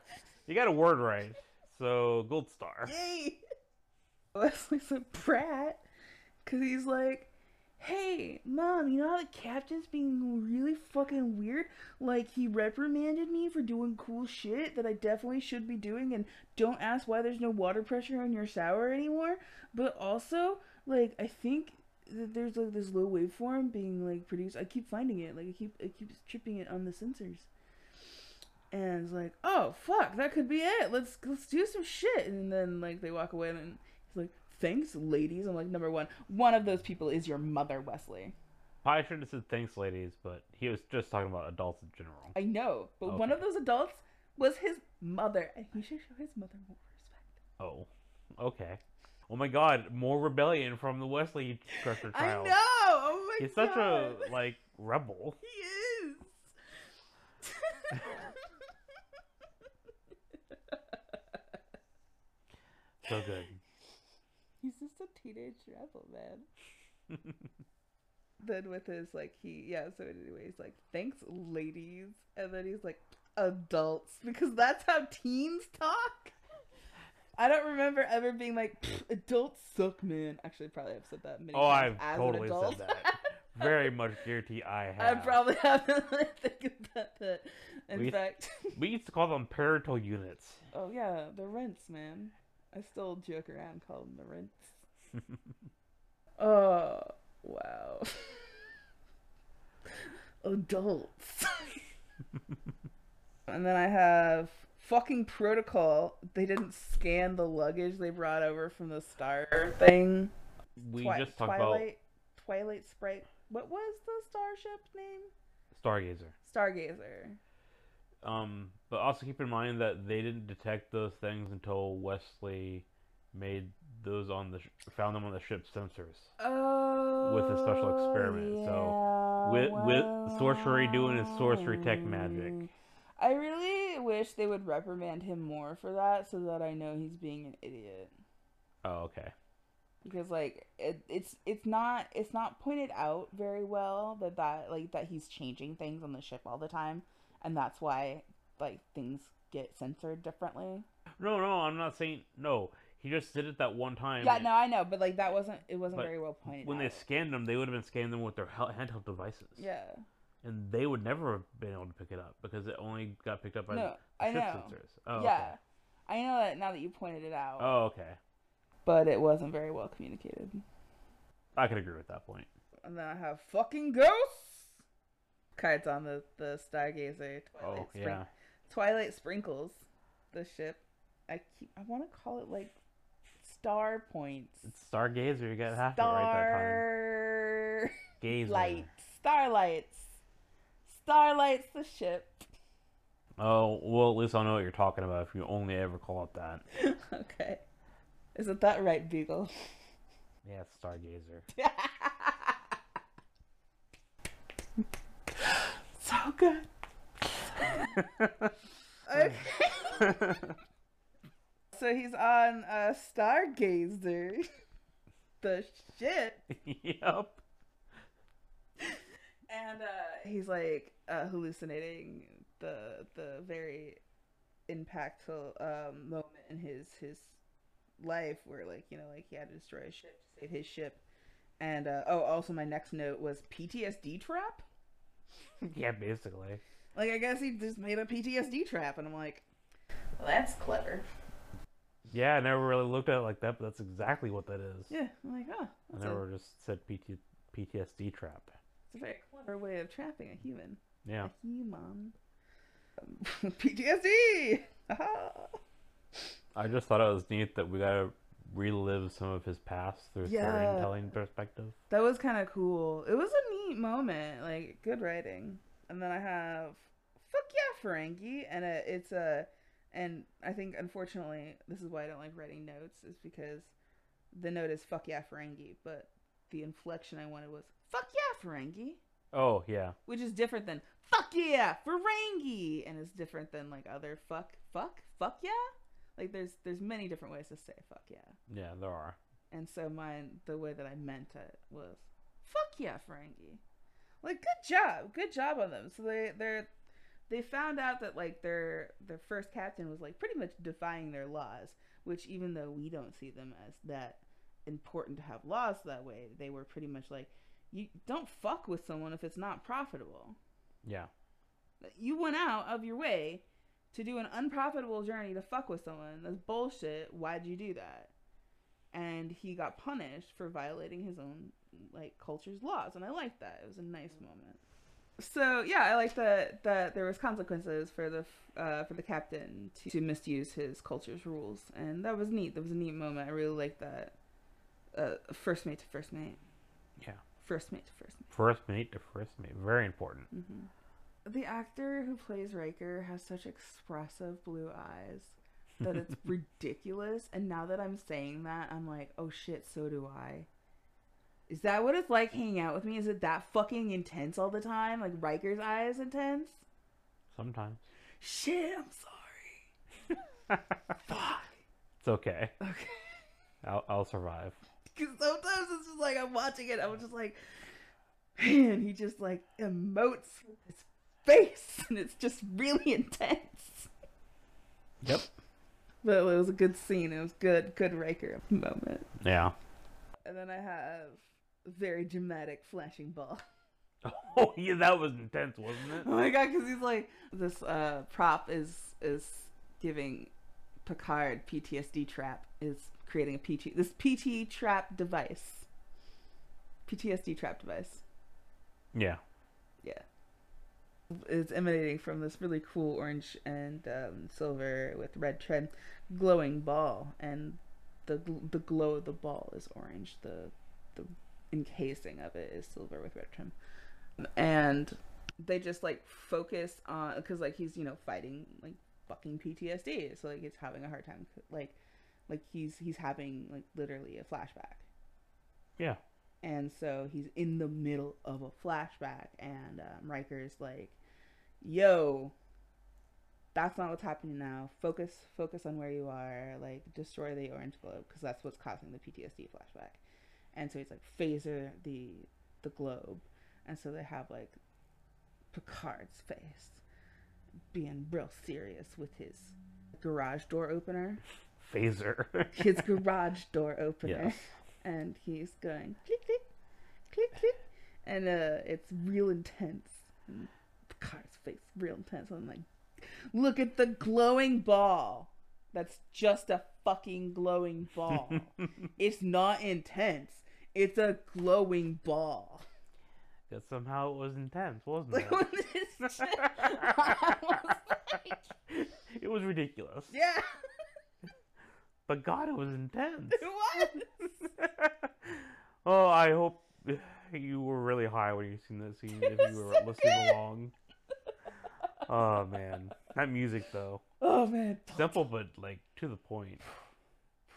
Speaker 2: you got a word right, so gold star.
Speaker 1: Yay! Wesley's a brat because he's like, hey, mom, you know how the captain's being really fucking weird? Like, he reprimanded me for doing cool shit that I definitely should be doing, and don't ask why there's no water pressure in your shower anymore. But also, like, I think that there's like this low waveform being like produced. I keep finding it. Like, I keep I keep tripping it on the sensors. And it's like, oh fuck, that could be it. Let's let's do some shit. And then like they walk away, and he's like, thanks, ladies. I'm like, number one, one of those people is your mother, Wesley.
Speaker 2: I should have said thanks, ladies, but he was just talking about adults in general.
Speaker 1: I know, but one of those adults was his mother, and he should show his mother more respect.
Speaker 2: Oh, okay. Oh my God, more rebellion from the Wesley Crusher
Speaker 1: I know. Oh my
Speaker 2: He's such a like rebel.
Speaker 1: He is.
Speaker 2: So good.
Speaker 1: He's just a teenage rebel, man. then with his like he yeah, so anyway, he's like, Thanks, ladies and then he's like adults because that's how teens talk. I don't remember ever being like "Pfft, adults suck, man. Actually, probably have said that many
Speaker 2: Oh,
Speaker 1: times
Speaker 2: I've totally said that. Very much guarantee I have.
Speaker 1: I probably haven't think about that. In
Speaker 2: We-
Speaker 1: fact,
Speaker 2: We used to call them parental units.
Speaker 1: oh yeah, the rents, man. I still joke around, call them the rents. Oh wow, adults. and then I have fucking protocol. They didn't scan the luggage they brought over from the star thing.
Speaker 2: We
Speaker 1: Twi-
Speaker 2: just talked
Speaker 1: Twilight, Twilight Sprite. What was the starship name?
Speaker 2: Stargazer.
Speaker 1: Stargazer.
Speaker 2: Um, but also keep in mind that they didn't detect those things until Wesley made those on the sh- found them on the ship's sensors.
Speaker 1: Oh,
Speaker 2: With a special oh, experiment, so with- with sorcery doing his sorcery tech magic.
Speaker 1: I really wish they would reprimand him more for that, so that I know he's being an idiot.
Speaker 2: Oh, okay.
Speaker 1: Because like it, it's it's not it's not pointed out very well that that like that he's changing things on the ship all the time, and that's why like things get censored differently.
Speaker 2: No, no, I'm not saying no. He just did it that one time.
Speaker 1: Yeah, no, I know, but like that wasn't it wasn't
Speaker 2: But
Speaker 1: very well pointed
Speaker 2: When
Speaker 1: out.
Speaker 2: they scanned them, they would have been scanning them with their hel- handheld devices.
Speaker 1: yeah,
Speaker 2: And they would never have been able to pick it up because it only got picked up by
Speaker 1: no,
Speaker 2: the
Speaker 1: I
Speaker 2: ship
Speaker 1: know.
Speaker 2: sensors. Oh,
Speaker 1: yeah,
Speaker 2: okay.
Speaker 1: I know that now that you pointed it out.
Speaker 2: Oh, okay.
Speaker 1: but it wasn't very well communicated.
Speaker 2: I could agree with that point.
Speaker 1: And then I have fucking ghosts. Kites on the the Stargazer. Twilight
Speaker 2: Oh,
Speaker 1: Spring-
Speaker 2: yeah.
Speaker 1: Twilight Sprinkles, the ship. I keep. I want to call it like Star Points.
Speaker 2: It's Stargazer. You got half it right that time.
Speaker 1: Star
Speaker 2: Gazer.
Speaker 1: light. Starlights. Starlights the ship.
Speaker 2: Oh, well, at least I'll know what you're talking about if you only ever call it that.
Speaker 1: okay. Isn't that right, Beagle?
Speaker 2: Yeah, it's Stargazer.
Speaker 1: so good. Okay. So he's on a Stargazer. the ship.
Speaker 2: yep.
Speaker 1: and uh, he's like uh, hallucinating the the very impactful um, moment in his his life where like you know like he had to destroy a ship to save his ship and uh, oh also my next note was ptsd trap
Speaker 2: Yeah, basically.
Speaker 1: like i guess he just made a ptsd trap and i'm like well, that's clever
Speaker 2: Yeah, I never really looked at it like that, but that's exactly what that is.
Speaker 1: yeah i'm like oh
Speaker 2: I
Speaker 1: that's a,
Speaker 2: never just said PT- PTSD trap.
Speaker 1: it's a very clever way of trapping a human
Speaker 2: Yeah.
Speaker 1: a human Um, ptsd
Speaker 2: I just thought it was neat that we got to relive some of his past through
Speaker 1: Yeah.
Speaker 2: storytelling perspective.
Speaker 1: That was kind of cool. It was a neat moment, like good writing. And then I have "Fuck Yeah, Ferengi," and it, it's a, and I think unfortunately this is why I don't like writing notes is because the note is "Fuck Yeah, Ferengi," but the inflection I wanted was "Fuck Yeah, Ferengi,"
Speaker 2: Oh yeah,
Speaker 1: which is different than "Fuck Yeah, Ferengi," and it's different than like other "fuck, fuck, fuck yeah." Like there's there's many different ways to say "fuck yeah."
Speaker 2: yeah, there are.
Speaker 1: And so mine, the way that I meant it was, "Fuck yeah, Ferengi!" Like, good job, good job on them. So they they're they found out that like their their first captain was like pretty much defying their laws, which even though we don't see them as that important to have laws that way, they were pretty much like, you don't fuck with someone if it's not profitable.
Speaker 2: Yeah,
Speaker 1: You went out of your way to do an unprofitable journey to fuck with someone. That's bullshit. Why'd you do that? And he got punished for violating his own like culture's laws, and I liked that. It was a nice moment. So yeah, I like that that there was consequences for the uh, for the captain to, to misuse his culture's rules, and that was neat. That was a neat moment. I really liked that. Uh, first mate to first mate.
Speaker 2: Yeah.
Speaker 1: First mate to first mate.
Speaker 2: first mate to first mate, very important.
Speaker 1: hmm The actor who plays Riker has such expressive blue eyes that it's ridiculous. And now that I'm saying that, I'm like, oh shit, so do I. Is that what it's like hanging out with me? Is it that fucking intense all the time? Like Riker's eye is intense?
Speaker 2: Sometimes
Speaker 1: Shit, I'm sorry. Fuck.
Speaker 2: it's okay.
Speaker 1: Okay.
Speaker 2: I'll, I'll survive.
Speaker 1: Because sometimes it's just like I'm watching it, I'm just like, man, he just like emotes his face, and it's just really intense.
Speaker 2: Yep.
Speaker 1: But it was a good scene. It was good, good Riker moment.
Speaker 2: Yeah.
Speaker 1: And then I have very dramatic flashing ball.
Speaker 2: Oh yeah, that was intense, wasn't it?
Speaker 1: Oh my god, because he's like this uh, prop is is giving Picard PTSD trap is creating a PT this PT trap device. PTSD trap device.
Speaker 2: Yeah.
Speaker 1: Yeah. It's emanating from this really cool orange and um, silver with red trim glowing ball, and the gl- the glow of the ball is orange. The encasing of it is silver with red trim, and they just like focus on because like he's you know fighting like fucking PTSD, so like he's having a hard time like like he's he's having like literally a flashback.
Speaker 2: Yeah.
Speaker 1: and so he's in the middle of a flashback and um, Riker's like yo that's not what's happening now. Focus focus on where you are. Like destroy the orange globe. Because that's what's causing the PTSD flashback and so he's like phaser the the globe. And so they have like Picard's face being real serious with his garage door opener.
Speaker 2: Phaser.
Speaker 1: his garage door opener.
Speaker 2: Yes.
Speaker 1: and he's going click click click click. And uh it's real intense. And Picard's face real intense. I'm like look at the glowing ball. That's just a fucking glowing ball. It's not intense it's a glowing ball
Speaker 2: Because somehow it was intense, wasn't it?
Speaker 1: when this shit, I was like,
Speaker 2: it was ridiculous.
Speaker 1: yeah
Speaker 2: But God, it was intense.
Speaker 1: it was
Speaker 2: oh, I hope you were really high when you seen that scene. If
Speaker 1: was
Speaker 2: you were
Speaker 1: so
Speaker 2: listening
Speaker 1: good.
Speaker 2: along. Oh man, that music though,
Speaker 1: oh man
Speaker 2: simple but like to the point.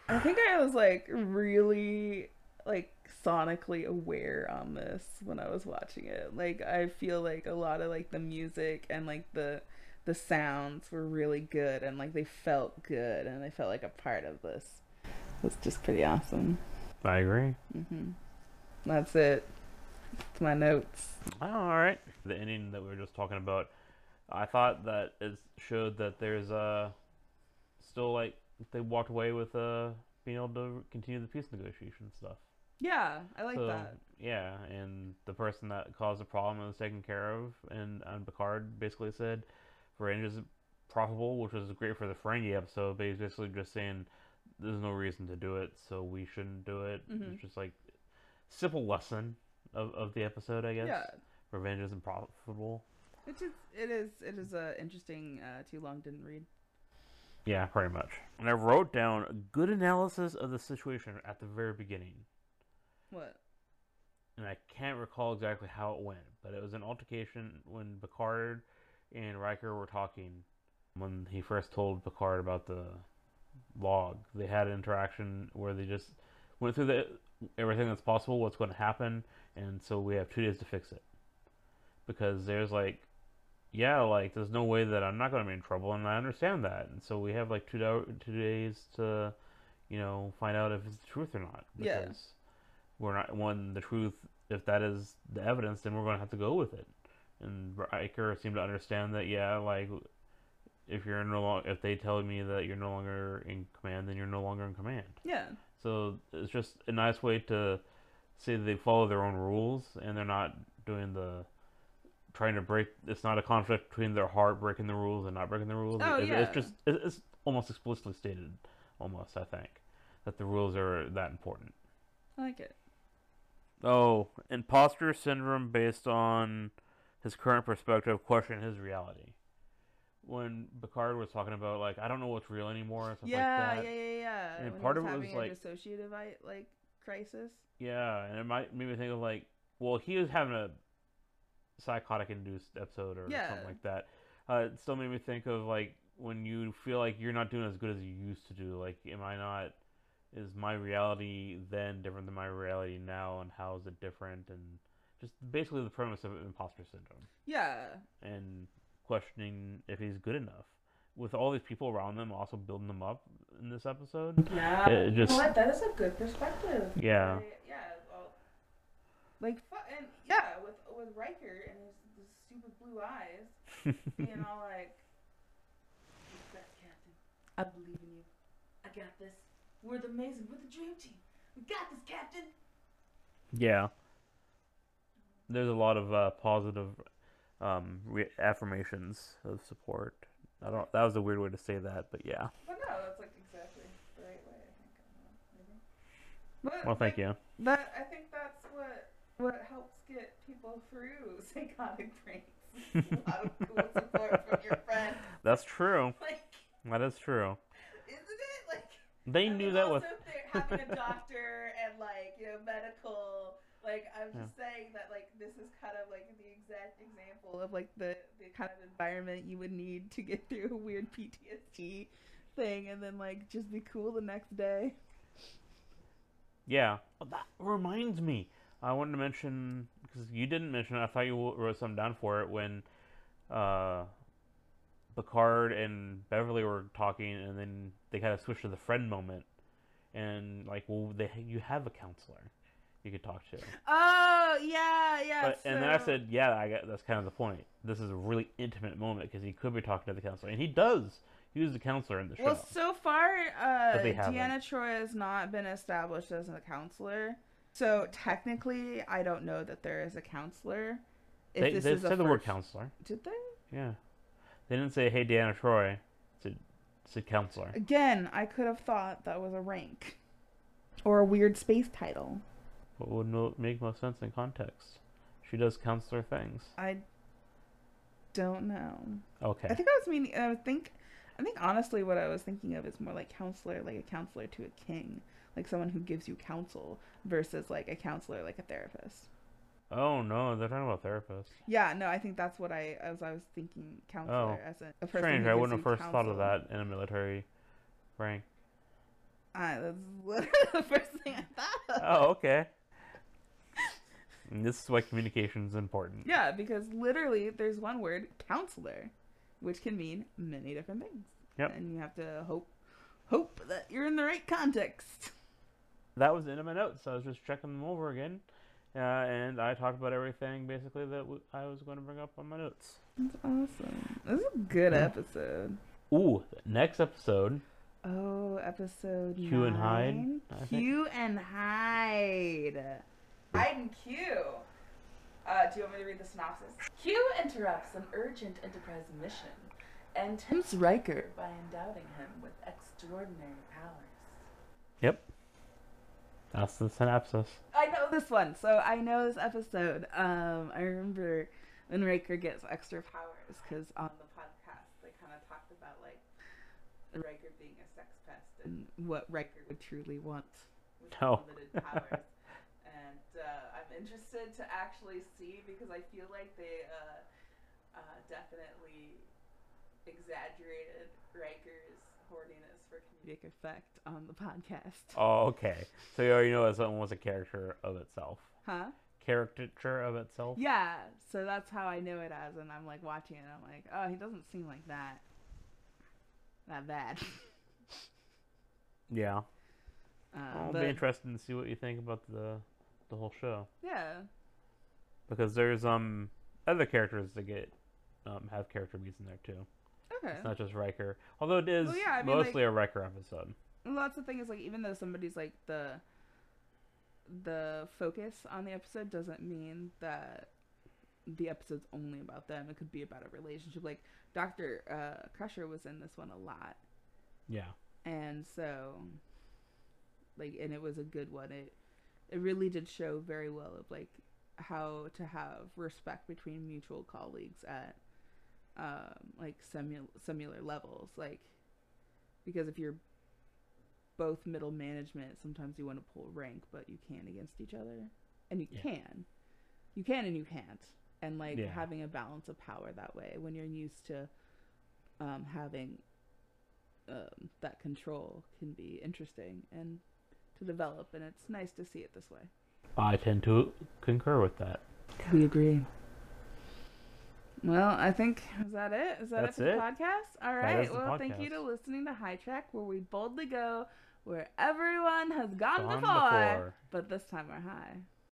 Speaker 1: I think I was like really like sonically aware on this when I was watching it. Like I feel like a lot of like the music and like the the sounds were really good and like they felt good and I felt like a part of this. It was just pretty awesome.
Speaker 2: I agree.
Speaker 1: Mm-hmm. That's it. It's my notes.
Speaker 2: Oh, all right. The ending that we were just talking about, I thought that it showed that there's uh still like they walked away with uh being able to continue the peace negotiation stuff.
Speaker 1: Yeah, I like
Speaker 2: so
Speaker 1: that.
Speaker 2: yeah, and the person that caused the problem was taken care of, and and Picard basically said, "Range is profitable," which was great for the Ferengi episode, but he's basically just saying there's no reason to do it, so we shouldn't do it.
Speaker 1: Mhm.
Speaker 2: It's just like simple lesson of, of the episode, I guess.
Speaker 1: Yeah.
Speaker 2: Revenge isn't profitable.
Speaker 1: Which is it is it is uh, interesting uh, too long didn't read.
Speaker 2: Yeah, pretty much. And I wrote down a good analysis of the situation at the very beginning.
Speaker 1: What?
Speaker 2: And I can't recall exactly how it went, but it was an altercation when Picard and Riker were talking. When he first told Picard about the log, they had an interaction where they just went through the everything that's possible, what's going to happen, and so we have two days to fix it. Because there's like yeah, like there's no way that I'm not going to be in trouble, and I understand that. And so we have like two do- two days to, you know, find out if it's the truth or not. Because we're not when the truth. If that is the evidence, then we're going to have to go with it. And Riker seemed to understand that. Yeah, like if you're no long, if they tell me that you're no longer in command, then you're no longer in command.
Speaker 1: Yeah.
Speaker 2: So it's just a nice way to say they follow their own rules and they're not doing the trying to break. It's not a conflict between their heart breaking the rules and not breaking the rules.
Speaker 1: Oh, yeah.
Speaker 2: It's just it- it's almost explicitly stated, almost I think, that the rules are that important.
Speaker 1: I like it.
Speaker 2: Oh, imposter syndrome based on his current perspective, question his reality. When Picard was talking about like I don't know what's real anymore and stuff
Speaker 1: Yeah,
Speaker 2: like that.
Speaker 1: yeah, yeah, yeah.
Speaker 2: And
Speaker 1: When
Speaker 2: part of it was, like-
Speaker 1: dissociative like crisis.
Speaker 2: Yeah, and it might made me think of like, well, he was having a psychotic induced episode or
Speaker 1: Yeah.
Speaker 2: something like that. Uh, it still made me think of like when you feel like you're not doing as good as you used to do. Like, am I not? Is my reality then different than my reality now, and how is it different? And just basically the premise of imposter syndrome
Speaker 1: Yeah.
Speaker 2: and questioning if he's good enough. With all these people around them also building them up in this episode.
Speaker 1: Yeah.
Speaker 2: It just-
Speaker 1: You know what? That is a good perspective.
Speaker 2: Yeah.
Speaker 1: I- yeah. Well, like, fu- and yeah, with with Riker and his, his stupid blue eyes, being all like, "You're best, Captain. I believe in you. I got this. We're the amazing. We're the dream team. We got this, Captain."
Speaker 2: Yeah. There's a lot of uh, positive um, re- affirmations of support. I don't. That was a weird way to say that, but yeah.
Speaker 1: But no, that's like exactly the right way. I think. I don't know, maybe. But,
Speaker 2: Well, thank
Speaker 1: like,
Speaker 2: you.
Speaker 1: That I think that's what what helps get people through psychotic breaks. a lot of cool support from your friends.
Speaker 2: That's true.
Speaker 1: Like,
Speaker 2: That is true.
Speaker 1: Isn't it? Like
Speaker 2: They knew that was.
Speaker 1: having a doctor and like you know medical. Like I'm
Speaker 2: Yeah.
Speaker 1: just saying that like this is kind of like the exact example of like the the kind of environment you would need to get through a weird PTSD thing and then like just be cool the next day.
Speaker 2: Yeah. Well, that reminds me. I wanted to mention because you didn't mention it. I thought you wrote something down for it when uh, Picard and Beverly were talking, and then they kind of switched to the friend moment, and like, well, they you have a counselor you could talk to.
Speaker 1: Oh yeah, yeah.
Speaker 2: But, and then I said, yeah, I got, that's kind of the point. This is a really intimate moment because he could be talking to the counselor, and he does. He was the counselor in the show.
Speaker 1: Well, so far, uh. Deanna Troi has not been established as a counselor. So technically, I don't know that there is a counselor. If
Speaker 2: they
Speaker 1: this
Speaker 2: they
Speaker 1: is a
Speaker 2: said the word counselor.
Speaker 1: Did they?
Speaker 2: Yeah, they didn't say, "Hey, Deanna Troi." Said said counselor.
Speaker 1: Again, I could have thought that was a rank, or a weird space title.
Speaker 2: What would make most sense in context? She does counselor things.
Speaker 1: I don't know.
Speaker 2: Okay.
Speaker 1: I think I was meaning. I think. I think honestly, what I was thinking of is more like counselor, like a counselor to a king, like someone who gives you counsel, versus like a counselor, like a therapist.
Speaker 2: Oh no, they're talking about therapists.
Speaker 1: Yeah, no, I think that's what I as I was thinking counselor oh, as a, a person.
Speaker 2: Strange. I wouldn't have first thought of that in a military rank.
Speaker 1: Ah, that's literally the first thing I thought of.
Speaker 2: Oh, okay. And this is why communication is important.
Speaker 1: Yeah, because literally there's one word, counselor, which can mean many different things.
Speaker 2: Yep.
Speaker 1: And you have to hope hope that you're in the right context.
Speaker 2: That was in my notes. So I was just checking them over again, uh, and I talked about everything basically that w- I was going to bring up on my notes.
Speaker 1: That's awesome. This is a good
Speaker 2: Yeah.
Speaker 1: episode.
Speaker 2: Ooh, next episode.
Speaker 1: Oh, episode
Speaker 2: Q and Hide,
Speaker 1: nine. Q and Hide. Hide and Q. Uh, do you want me to read the synopsis? Q interrupts an urgent Enterprise mission and tempts Riker by endowing him with extraordinary powers.
Speaker 2: Yep. That's the synopsis.
Speaker 1: Know this one, so I know this episode. Um, I remember when Riker gets extra powers because on the podcast they kind of talked about like Riker being a sex pest and what Riker would truly want with
Speaker 2: No.
Speaker 1: limited powers. and uh, I'm interested to actually see because I feel like they uh, uh, definitely exaggerated Riker's for comedic effect on the podcast.
Speaker 2: Oh, okay. So you already know that someone was a character of itself.
Speaker 1: Huh?
Speaker 2: Caricature of itself.
Speaker 1: Yeah, so that's how I know it as, and I'm like watching it, and I'm like, oh, he doesn't seem like that. That bad.
Speaker 2: Yeah.
Speaker 1: Uh,
Speaker 2: I'll
Speaker 1: but,
Speaker 2: be interested to see what you think about the the whole show
Speaker 1: yeah,
Speaker 2: because there's um other characters that get um have character beats in there too.
Speaker 1: Okay.
Speaker 2: It's not just Riker, although it is
Speaker 1: Well, yeah, I mean,
Speaker 2: mostly a Riker episode.
Speaker 1: Well, that's the thing is like even though somebody's like the the focus on the episode doesn't mean that the episode's only about them. It could be about a relationship. Like Doctor uh, Crusher was in this one a lot,
Speaker 2: Yeah.
Speaker 1: and so like and it was a good one. It it really did show very well of like how to have respect between mutual colleagues at um, like similar similar levels. Like because if you're both middle management, sometimes you want to pull rank, but you can against each other, and you
Speaker 2: Yeah.
Speaker 1: can, you can and you can't, and like
Speaker 2: Yeah.
Speaker 1: having a balance of power that way when you're used to um, having um, that control can be interesting and to develop, and it's nice to see it this way.
Speaker 2: I tend to concur with that.
Speaker 1: We agree. Well, I think is that it? Is that
Speaker 2: That's
Speaker 1: it for the podcast? All right.
Speaker 2: That
Speaker 1: right.
Speaker 2: is the
Speaker 1: Well, thank you
Speaker 2: podcast.
Speaker 1: to listening to High Trek, where we boldly go where everyone has gone,
Speaker 2: Gone
Speaker 1: before,
Speaker 2: before.
Speaker 1: but this time we're high.